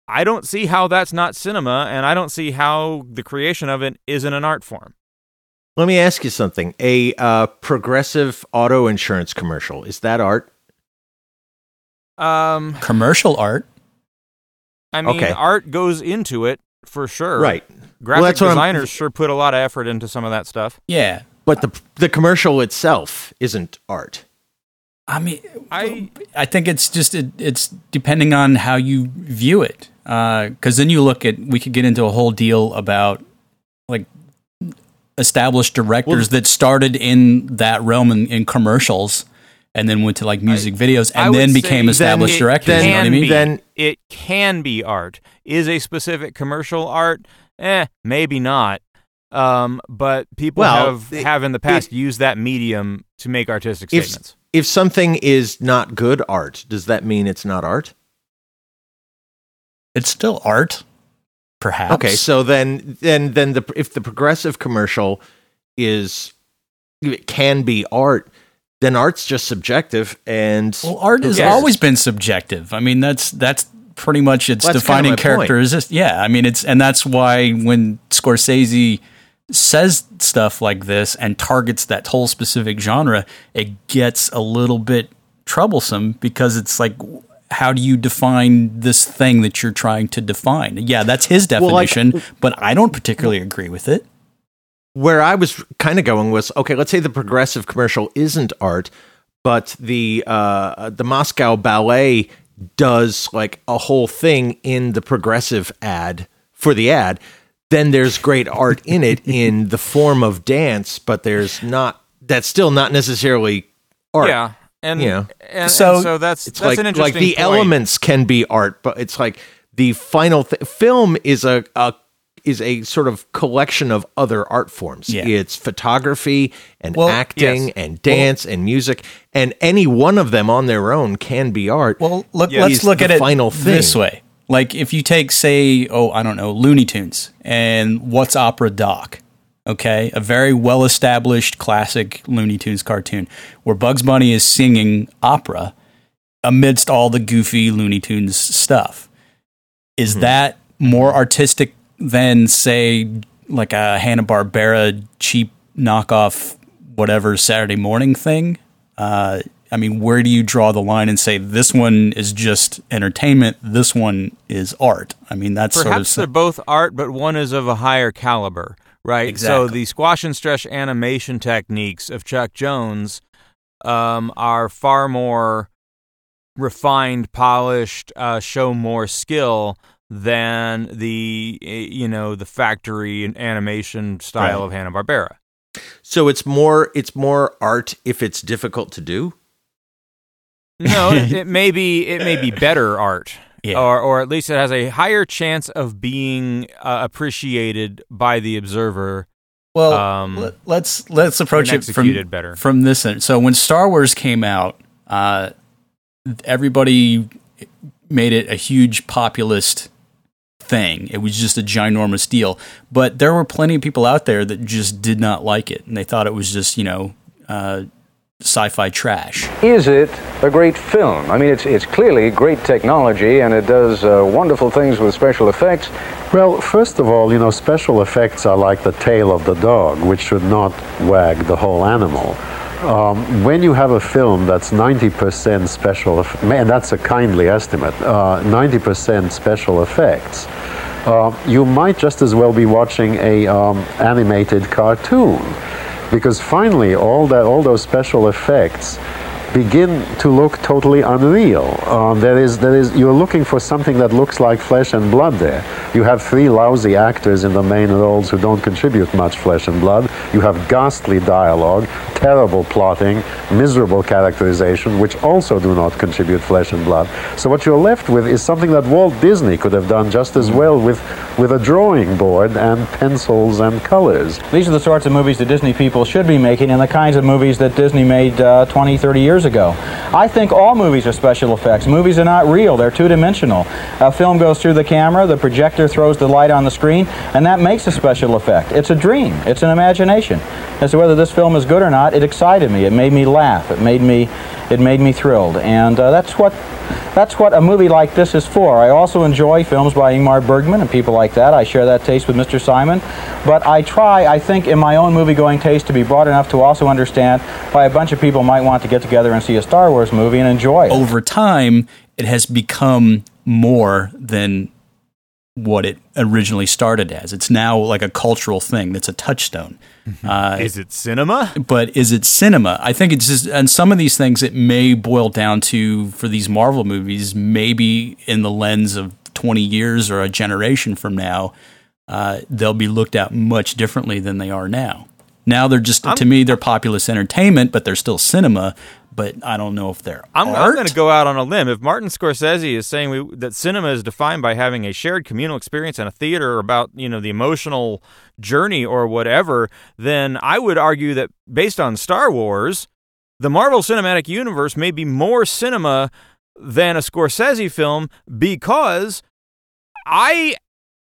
i don't see how that's not cinema and i don't see how the creation of it isn't an art form Let me ask you something. A uh, progressive auto insurance commercial is that art? um Commercial art. I mean, Okay. art goes into it for sure. Right. Graphic that's what I'm- designers sure put a lot of effort into some of that stuff. Yeah. But the the commercial itself isn't art. I mean, I I think it's just it, it's depending on how you view it. Because then you look at we could get into a whole deal about like established directors that started in that realm in, in commercials and then went to like music videos and would then became established it directors. You know what I mean? be- Then- it can be art. Is a specific commercial art? Eh, maybe not. Um, but people Well, have it- have in the past used that medium to make artistic If statements. if something is not good art, does that mean it's not art? It's still art, perhaps. Okay, so then then then the if the progressive commercial is it can be art, then art's just subjective and Well, art has cares? always been subjective. I mean, that's that's pretty much its Well, that's kinda defining my point. characteristic. Yeah, I mean, it's and that's why when Scorsese says stuff like this and targets that whole specific genre, it gets a little bit troublesome because it's like. How do you define this thing that you're trying to define? Yeah, that's his Well, like- definition, but I don't particularly agree with it. where I was kind of going was okay. Let's say the progressive commercial isn't art, but the uh, the Moscow Ballet does like a whole thing in the progressive ad for the ad. Then there's great art in it in the form of dance, but there's not. That's still not necessarily art. Yeah, and Yeah. and, So- and so that's It's that's like an like the point. elements can be art, but it's like the final th- film is a, a is a sort of collection of other art forms. Yeah. It's photography and Well, acting yes. and dance and music, and any one of them on their own can be art. Well, look, Yeah. let's look the at it final thing. this way. Like if you take, say, oh, I don't know, Looney Tunes and What's Opera Doc, okay, a very well established classic Looney Tunes cartoon where Bugs Bunny is singing opera amidst all the goofy Looney Tunes stuff. Is Hmm. that more artistic than, say, like a Hanna Barbera cheap knockoff, whatever Saturday morning thing? Uh, I mean, where do you draw the line and say this one is just entertainment, this one is art? I mean, that's Perhaps sort they're both art, but one is of a higher caliber, right? So the squash and stretch animation techniques of Chuck Jones um, are far more refined, polished, uh, show more skill than the eh, you know the factory animation style Right. of Hanna Barbera. so it's more it's more art if it's difficult to do. No, it, it may be it may be better art. Yeah. Or, or at least it has a higher chance of being uh, appreciated by the observer. well. um, let- let's let's approach it from better. from this end. So when Star Wars came out, uh, everybody made it a huge populist thing. It was just a ginormous deal. But there were plenty of people out there that just did not like it, and they thought it was just you know uh, sci-fi trash. Is it a great film? I mean, it's, it's clearly great technology and it does uh, wonderful things with special effects. Well, first of all, you know, special effects are like the tail of the dog, which should not wag the whole animal. Um, when you have a film that's 90% special, eff- and that's a kindly estimate, uh, 90% special effects, uh, you might just as well be watching a um, animated cartoon, because finally all that all those special effects begin to look totally unreal. Um, there is, there is, you're looking for something that looks like flesh and blood there. You have three lousy actors in the main roles who don't contribute much flesh and blood. You have ghastly dialogue, terrible plotting, miserable characterization, which also do not contribute flesh and blood. So what you're left with is something that Walt Disney could have done just as well with, with a drawing board and pencils and colors. These are the sorts of movies that Disney people should be making and the kinds of movies that Disney made uh, 20, 30 years ago. I think all movies are special effects. Movies are not real, they're two dimensional. A film goes through the camera, the projector throws the light on the screen, and that makes a special effect. It's a dream, it's an imagination. As to whether this film is good or not, it excited me. It made me laugh. It made me, it made me thrilled. And uh, that's what that's what a movie like this is for. I also enjoy films by Ingmar Bergman and people like that. I share that taste with Mr. Simon. But I try, I think, in my own movie-going taste to be broad enough to also understand why a bunch of people might want to get together and see a Star Wars movie and enjoy it. Over time, it has become more than what it originally started as. It's now like a cultural thing. That's a touchstone. Uh, Is it cinema? but is it cinema? I think it's just, and some of these things it may boil down to for these Marvel movies, maybe in the lens of 20 years or a generation from now, uh, they'll be looked at much differently than they are now. Now they're just, to me, they're populist entertainment, but they're still cinema. But I don't know if they're I'm, I'm going to go out on a limb. If Martin Scorsese is saying we, that cinema is defined by having a shared communal experience in a theater about you know the emotional journey or whatever, then I would argue that based on Star Wars, the Marvel Cinematic Universe may be more cinema than a Scorsese film because I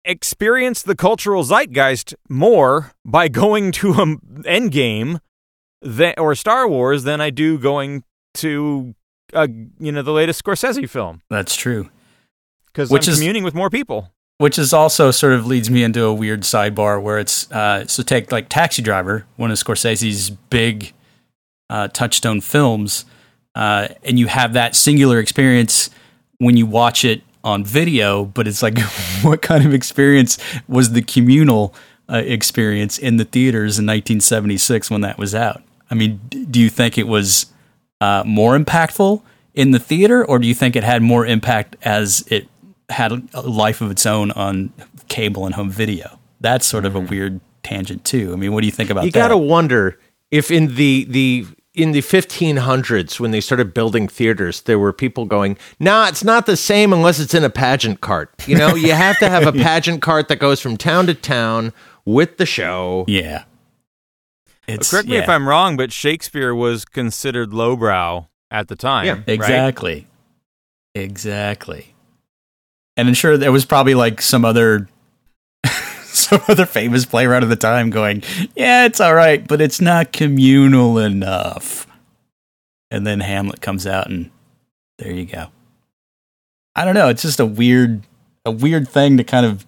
experience the cultural zeitgeist more by going to a Endgame than, or Star Wars than I do going to uh, you know the latest Scorsese film That's true. because I'm Which is- communing with more people. which is also sort of leads me into a weird sidebar where it's uh, so take like Taxi Driver, one of Scorsese's big uh, touchstone films, uh, and you have that singular experience when you watch it on video. But it's like, what kind of experience was the communal uh, experience in the theaters in 1976 when that was out? I mean, do you think it was uh, more impactful in the theater, or do you think it had more impact as it had a life of its own on cable and home video? That's sort of a weird tangent too. I mean, what do you think about you that? You got to wonder if in the the in the 1500s when they started building theaters there were people going nah it's not the same unless it's in a pageant cart you know you have to have a pageant cart that goes from town to town with the show yeah. It's, Correct me if. I'm wrong, but Shakespeare was considered lowbrow at the time. Yeah, right? Exactly. Exactly. And I'm sure there was probably like some other some other famous playwright of the time going, "Yeah, it's all right, but it's not communal enough." And then Hamlet comes out and there you go. I don't know, it's just a weird a weird thing to kind of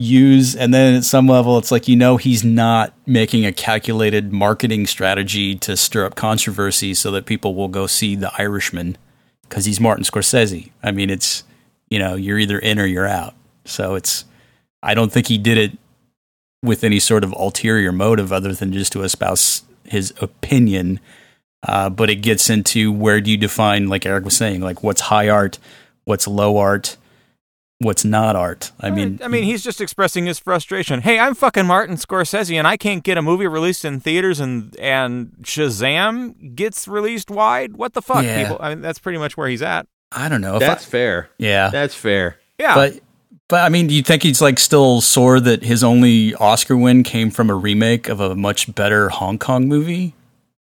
use and then at some level it's like you know he's not making a calculated marketing strategy to stir up controversy so that people will go see the irishman because he's martin scorsese. I mean it's you know you're either in or you're out. So it's i don't think he did it with any sort of ulterior motive other than just to espouse his opinion. Uh, but it gets into where do you define like eric was saying like what's high art what's low art what's not art i mean I mean, he's just expressing his frustration. Hey, I'm fucking Martin Scorsese, and I can't get a movie released in theaters, and and Shazam gets released wide. What the fuck, Yeah. people? I mean, that's pretty much where he's at. i don't know if that's I, fair yeah that's fair Yeah, But but I mean, do you think he's like still sore that his only Oscar win came from a remake of a much better Hong Kong movie?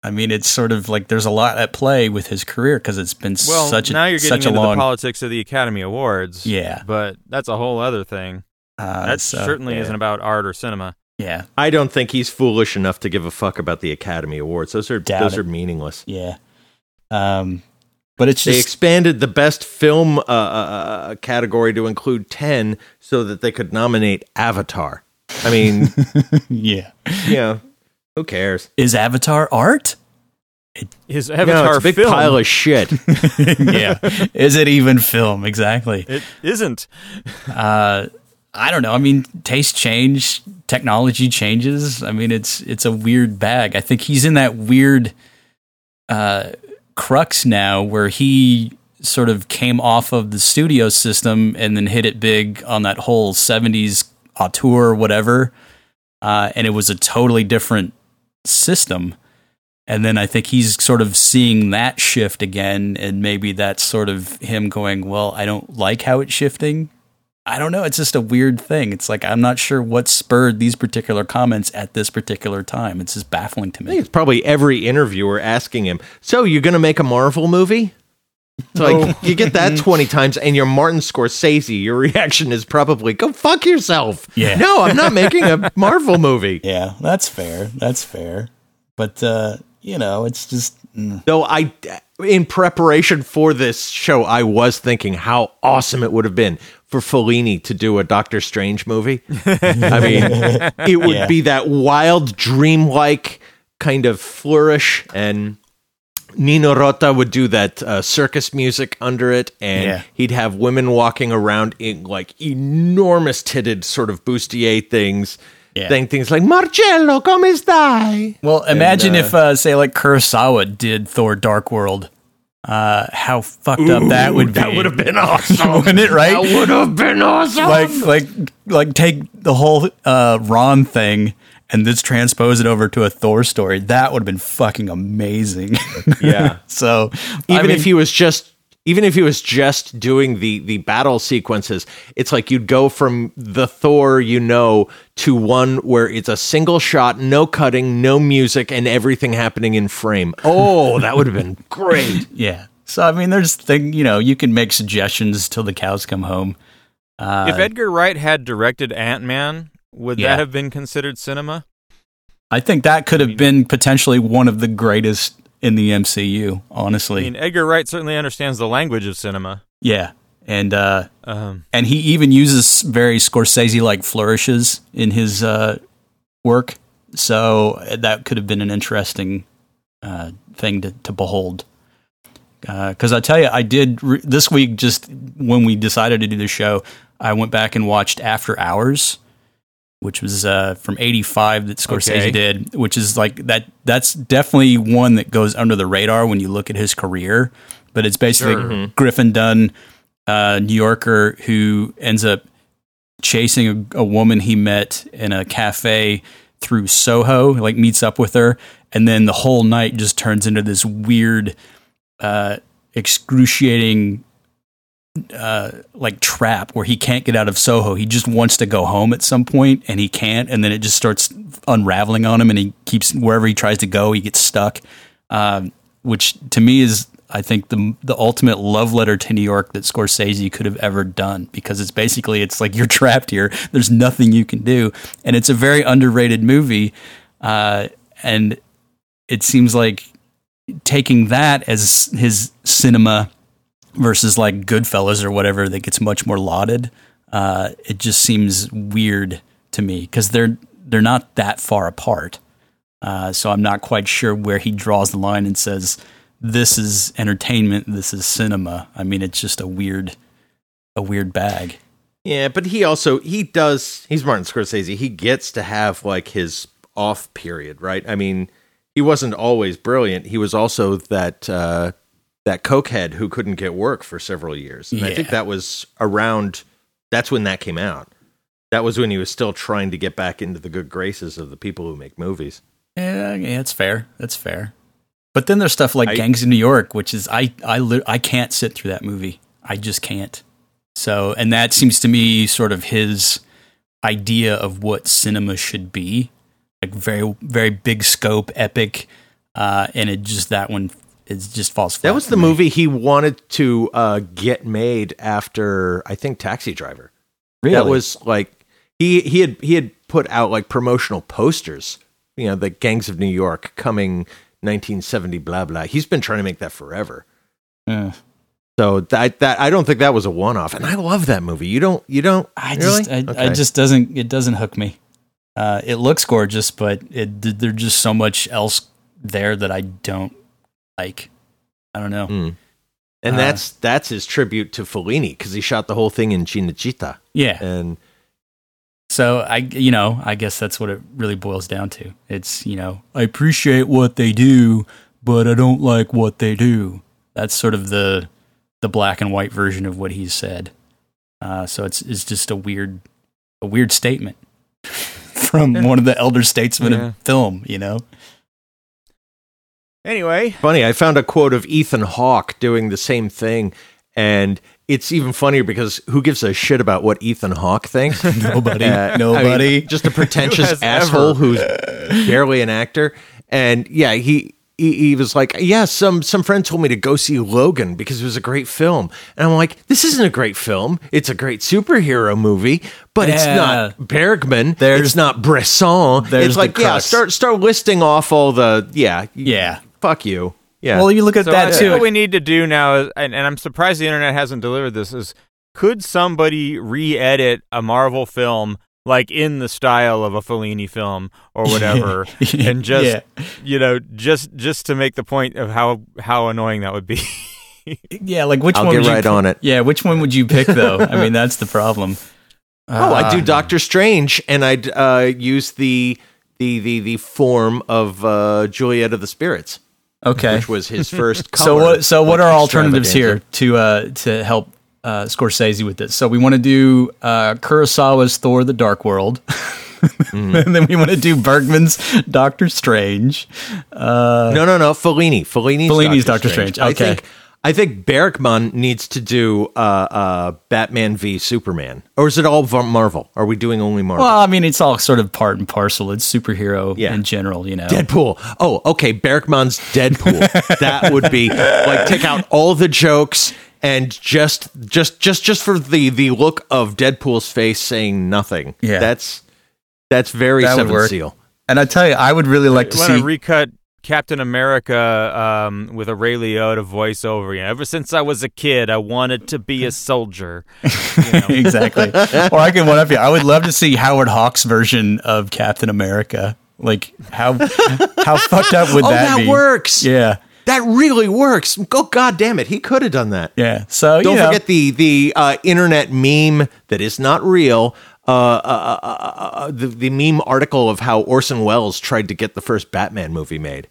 I mean, it's sort of like there's a lot at play with his career because it's been well, such a now you're getting into long the politics of the Academy Awards. Yeah. but that's a whole other thing. uh, That so, certainly yeah. isn't about art or cinema. yeah i don't think he's foolish enough to give a fuck about the academy awards those are Doubt those it. are meaningless yeah. Um, but it's they expanded the best film uh, uh, uh, category to include 10 so that they could nominate avatar i mean yeah. you know who cares Is Avatar art? His no, Avatar it's a big film. pile of shit yeah. Is it even film? Exactly. it isn't. uh, I don't know. I mean, taste change, technology changes. I mean, it's it's a weird bag. I think he's in that weird uh, crux now where he sort of came off of the studio system and then hit it big on that whole '70s auteur or whatever, uh, and it was a totally different system. And then I think he's sort of seeing that shift again, and maybe that's sort of him going, "Well, I don't like how it's shifting." I don't know. It's just a weird thing. It's like I'm not sure what spurred these particular comments at this particular time. It's just baffling to me. it's probably every interviewer asking him, "So you're going to make a Marvel movie?" It's like you get that twenty times, and you're Martin Scorsese. Your reaction is probably, "Go fuck yourself." Yeah. No, I'm not making a Marvel movie. Yeah, that's fair. That's fair. But uh, you know, it's just mm, Though I, in preparation for this show, I was thinking how awesome it would have been for Fellini to do a Doctor Strange movie. I mean, it would Yeah. be that wild, dreamlike kind of flourish and Nino Rota would do that uh, circus music under it, and Yeah. he'd have women walking around in like enormous titted sort of bustier things, Yeah. saying things like "Marcello, come stai?" Well, imagine uh, if, uh, say, like Kurosawa did Thor: Dark World. Uh, how fucked up that would be. That would have been awesome, Wouldn't it, right? That would have been awesome. like, like, like, take the whole uh, Ran thing and just transpose it over to a Thor story. That would have been fucking amazing. Yeah. so even I mean, if he was just even if he was just doing the the battle sequences it's like you'd go from the thor you know to one where it's a single shot no cutting no music and everything happening in frame oh that would have been great yeah. So I mean, there's thing you know you can make suggestions till the cows come home. Uh, if Edgar Wright had directed Ant Man, would Yeah. that have been considered cinema? I think that could have been potentially one of the greatest in the MCU. Honestly, I mean, Edgar Wright certainly understands the language of cinema. yeah, and uh, Um, and he even uses very Scorsese like flourishes in his uh, work. So that could have been an interesting uh, thing to, to behold. Because I tell you, I did re- this week. Just when we decided to do the show, I went back and watched After Hours, which was uh, from '85 that Scorsese Okay. did. Which is like that. That's definitely one that goes under the radar when you look at his career. But it's basically Griffin Dunne, uh, New Yorker, who ends up chasing a, a woman he met in a cafe through Soho, like meets up with her, and then the whole night just turns into this weird, uh, excruciating, uh, like trap where he can't get out of Soho. He just wants to go home at some point, and he can't, and then it just starts unraveling on him, and he keeps wherever he tries to go, he gets stuck. Um, which to me is I think the the ultimate love letter to New York that Scorsese could have ever done because it's basically it's like you're trapped here. There's nothing you can do, and it's a very underrated movie. Uh, and it seems like taking that as his cinema versus like Goodfellas or whatever that gets much more lauded. Uh, it just seems weird to me because they're they're not that far apart. Uh, so I'm not quite sure where he draws the line and says this is entertainment, this is cinema. I mean, it's just a weird, a weird bag. yeah but he also he does he's martin scorsese he gets to have like his off period right i mean he wasn't always brilliant he was also that uh that cokehead who couldn't get work for several years and i think that was around that's when that came out that was when he was still trying to get back into the good graces of the people who make movies Yeah, yeah, it's fair. That's fair. But then there's stuff like I- Gangs of New York, which is I I li- I can't sit through that movie. I just can't. So, and that seems to me sort of his idea of what cinema should be, like very very big scope, epic, uh, and it just that one it just falls flat. that was the me. movie he wanted to uh get made after i think taxi driver Really? That was like he he had he had put out like promotional posters, you know, the Gangs of New York coming 1970 blah blah. He's been trying to make that forever. Uh, So that that I don't think that was a one off, and I love that movie. You don't you don't I really? just I, I just doesn't it doesn't hook me. Uh, it looks gorgeous, but it there's just so much else there that I don't like. I don't know. Mm. and uh, that's that's his tribute to Fellini because he shot the whole thing in Cinecittà, Yeah. and So I, you know, I guess that's what it really boils down to. It's you know, I appreciate what they do, but I don't like what they do. That's sort of the the black and white version of what he said. Uh, so it's it's just a weird a weird statement from one of the elder statesmen Yeah. of film. You know, anyway, funny. I found a quote of Ethan Hawke doing the same thing, and it's even funnier because who gives a shit about what Ethan Hawke thinks? nobody, Uh, I mean, nobody. just a pretentious has asshole ever? who's barely an actor. And yeah, he, he he was like, yeah, some some friend told me to go see Logan because it was a great film, and I'm like, this isn't a great film. It's a great superhero movie, but it's not Bergman. There's- it's not Bresson. there's It's like, yeah, start start listing off all the yeah yeah. Fuck you. Yeah. Well, you look at so that I too. what we need to do now is, and, and I'm surprised the internet hasn't delivered this, is could somebody re-edit a Marvel film like in the style of a Fellini film or whatever, and just Yeah. you know, just just to make the point of how how annoying that would be. Yeah, like which I'll one get would you right pick- on it. Yeah, which one would you pick though? I mean, that's the problem. Oh, I'd do Ah. Doctor Strange, and I'd uh, use the the the the form of uh, Juliet of the Spirits, Okay. which was his first. Color, so what? So what are alternatives here to uh, to help uh, Scorsese with this? So we want to do uh, Kurosawa's Thor: The Dark World, Mm-hmm. and then we want to do Bergman's Doctor Strange. Uh, No, no, no. Fellini. Fellini's, Fellini's Doctor, Doctor Strange. Strange, okay. I think I think Bergman needs to do uh, uh, Batman v Superman, or is it all Marvel? Are we doing only Marvel? well, I mean, it's all sort of part and parcel. It's superhero Yeah. in general, you know. Deadpool. Oh, okay. Bergman's Deadpool. that would be like take out all the jokes and just just just just for the the look of Deadpool's face saying nothing. Yeah. That's that's very That Seven. Seal. And I tell you, I would really like to want to see. recut Captain America um, with a Ray Liotta voiceover. You know, ever since I was a kid, I wanted to be a soldier. You know. exactly. or I can one up you. I would love to see Howard Hawks' version of Captain America. Like how how fucked up would oh, that, that be? works. Yeah. That really works. Oh god damn it. He could have done that. Yeah. So Don't you know, forget the the uh, internet meme that is not real. Uh, uh, uh, uh, uh, the the meme article of how Orson Welles tried to get the first Batman movie made.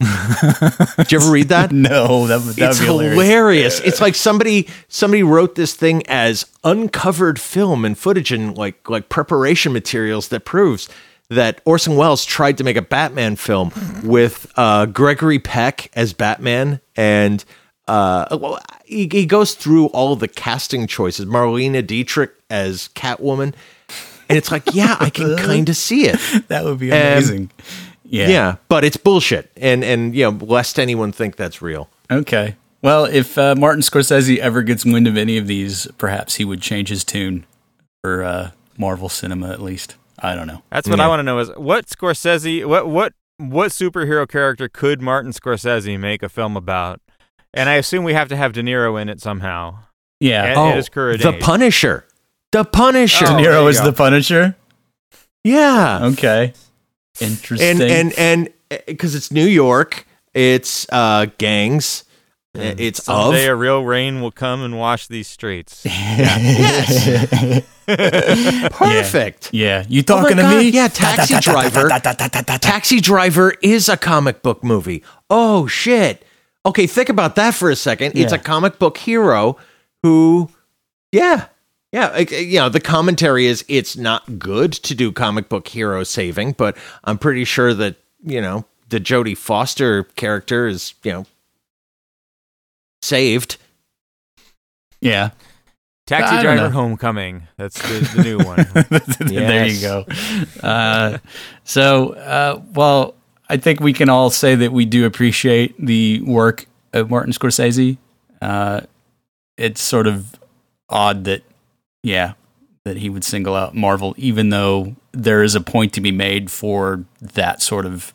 Did you ever read that? No, that would it's be hilarious. hilarious. It's like somebody somebody wrote this thing as uncovered film and footage and like like preparation materials that proves that Orson Welles tried to make a Batman film with uh, Gregory Peck as Batman and uh, well, he, he goes through all the casting choices. Marlene Dietrich as Catwoman, and it's like, yeah, I can kind of see it. That would be And- amazing. yeah. Yeah, but it's bullshit, and and you know, lest anyone think that's real. Okay. Well, if uh, Martin Scorsese ever gets wind of any of these, perhaps he would change his tune for uh, Marvel cinema, at least. I don't know. That's what I want to know is what Scorsese, what what what superhero character could Martin Scorsese make a film about? And I assume we have to have De Niro in it somehow. Yeah. At, at his the age. Punisher, the Punisher. Oh, De Niro is go. the Punisher. Yeah, Okay. Interesting. and and and because it's New York, it's uh gangs, uh, it's of Someday a real rain will come and wash these streets. Yes. perfect. yeah. You Oh talking to God, me? Yeah, Taxi Driver. Taxi Driver is a comic book movie. Oh shit. Okay, think about that for a second. It's a comic book hero who, yeah, yeah. like, You know, the commentary is it's not good to do comic book hero saving, but I'm pretty sure that you know the Jodie Foster character is you know saved. Yeah. Taxi Driver know. Homecoming. That's the, the new one. there you go. Uh, so, uh, well, I think we can all say that we do appreciate the work of Martin Scorsese. Uh, it's sort of odd that, yeah, that he would single out Marvel, even though there is a point to be made for that sort of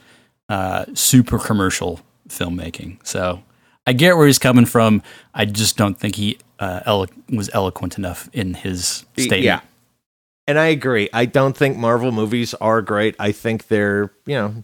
uh, super commercial filmmaking. So I get where he's coming from. I just don't think he uh, elo- was eloquent enough in his statement. Yeah. And I agree. I don't think Marvel movies are great. I think they're, you know,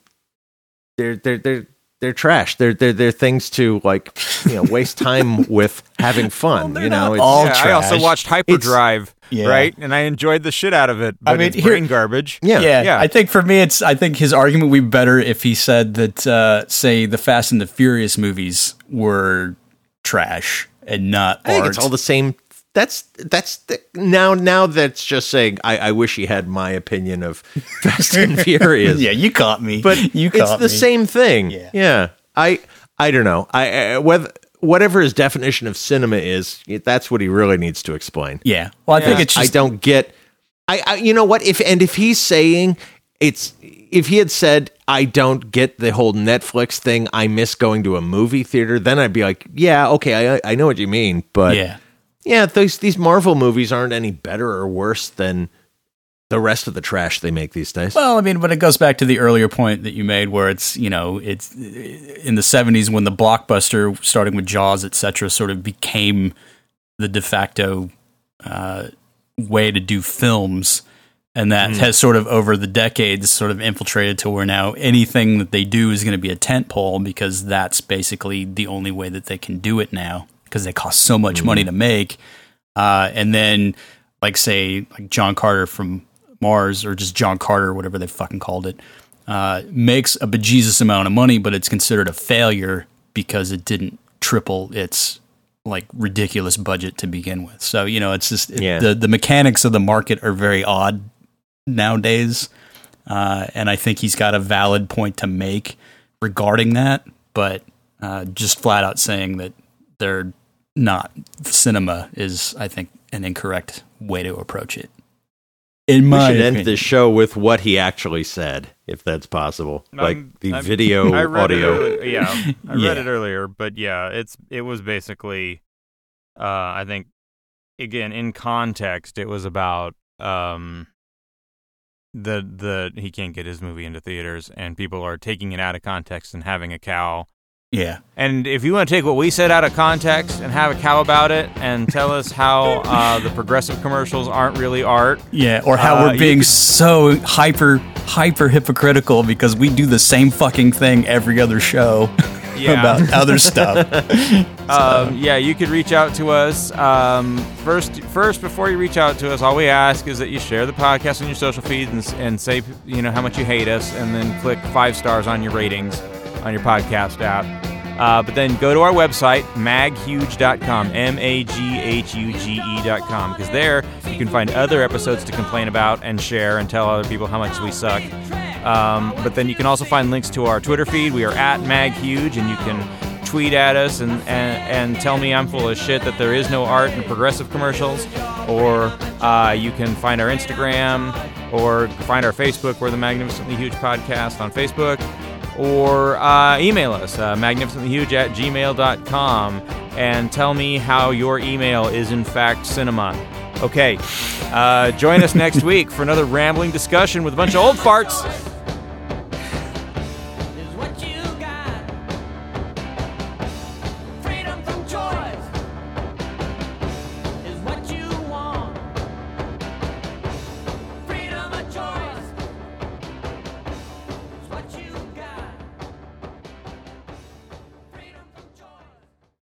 they're they're they're they're trash. They're they're they're things to like, you know, waste time with having fun. you know, not all yeah, I also watched Hyperdrive, Yeah. right? And I enjoyed the shit out of it. But I mean, it's here- brain garbage. yeah. Yeah, Yeah. I think for me, it's. I think his argument would be better if he said that, uh, say, the Fast and the Furious movies were trash and not I think art. it's all the same. That's that's the, now now that's just saying. I, I wish he had my opinion of Fast and Furious. yeah, you caught me, but you it's the me. same thing. Yeah. yeah. I I don't know. I, I whether whatever his definition of cinema is, that's what he really needs to explain. Yeah, well, I think it's I don't get. I, I you know what if and if he's saying it's if he had said I don't get the whole Netflix thing, I miss going to a movie theater, then I'd be like, yeah, okay, I I know what you mean, but yeah, yeah, these these Marvel movies aren't any better or worse than the rest of the trash they make these days. Well, I mean, but it goes back to the earlier point that you made, where it's you know it's in the '70s when the blockbuster, starting with Jaws, etc., sort of became the de facto uh, way to do films. And that Mm. has sort of over the decades sort of infiltrated to where now anything that they do is going to be a tent pole because that's basically the only way that they can do it now because they cost so much Mm-hmm. money to make. Uh, and then, like, say, like John Carter from Mars or just John Carter, whatever they fucking called it, uh, makes a bejesus amount of money, but it's considered a failure because it didn't triple its like ridiculous budget to begin with. So you know, it's just it- Yeah. the the mechanics of the market are very odd nowadays, uh, and I think he's got a valid point to make regarding that. But uh, just flat out saying that they're not cinema is, I think, an incorrect way to approach it. In my We my should end the show with what he actually said, if that's possible. like Um, the I'm- video, I read audio. It earlier, yeah, I Yeah. read it earlier, but yeah, it's it was basically, uh, I think, again in context, it was about um, the the he can't get his movie into theaters, and people are taking it out of context and having a cow. Yeah. And if you want to take what we said out of context and have a cow about it, and tell us how uh, the progressive commercials aren't really art, Yeah, or how Uh, we're being so hyper hyper hypocritical because we do the same fucking thing every other show Yeah. about other stuff. Um, yeah, you could reach out to us. Um, first, first before you reach out to us, all we ask is that you share the podcast on your social feeds and, and say you know how much you hate us, and then click five stars on your ratings on your podcast app. Uh, but then go to our website, maghuge.com, M A G H U G E.com, because there you can find other episodes to complain about and share and tell other people how much we suck. Um, but then you can also find links to our Twitter feed. We are at maghuge, and you can tweet at us and, and, and tell me I'm full of shit that there is no art in progressive commercials. Or uh, you can find our Instagram or find our Facebook. We're the Magnificently Huge Podcast on Facebook. Or uh, email us, uh, magnificentlyhuge at gmail.com, and tell me how your email is in fact cinema. Okay, uh, join us next week for another rambling discussion with a bunch of old farts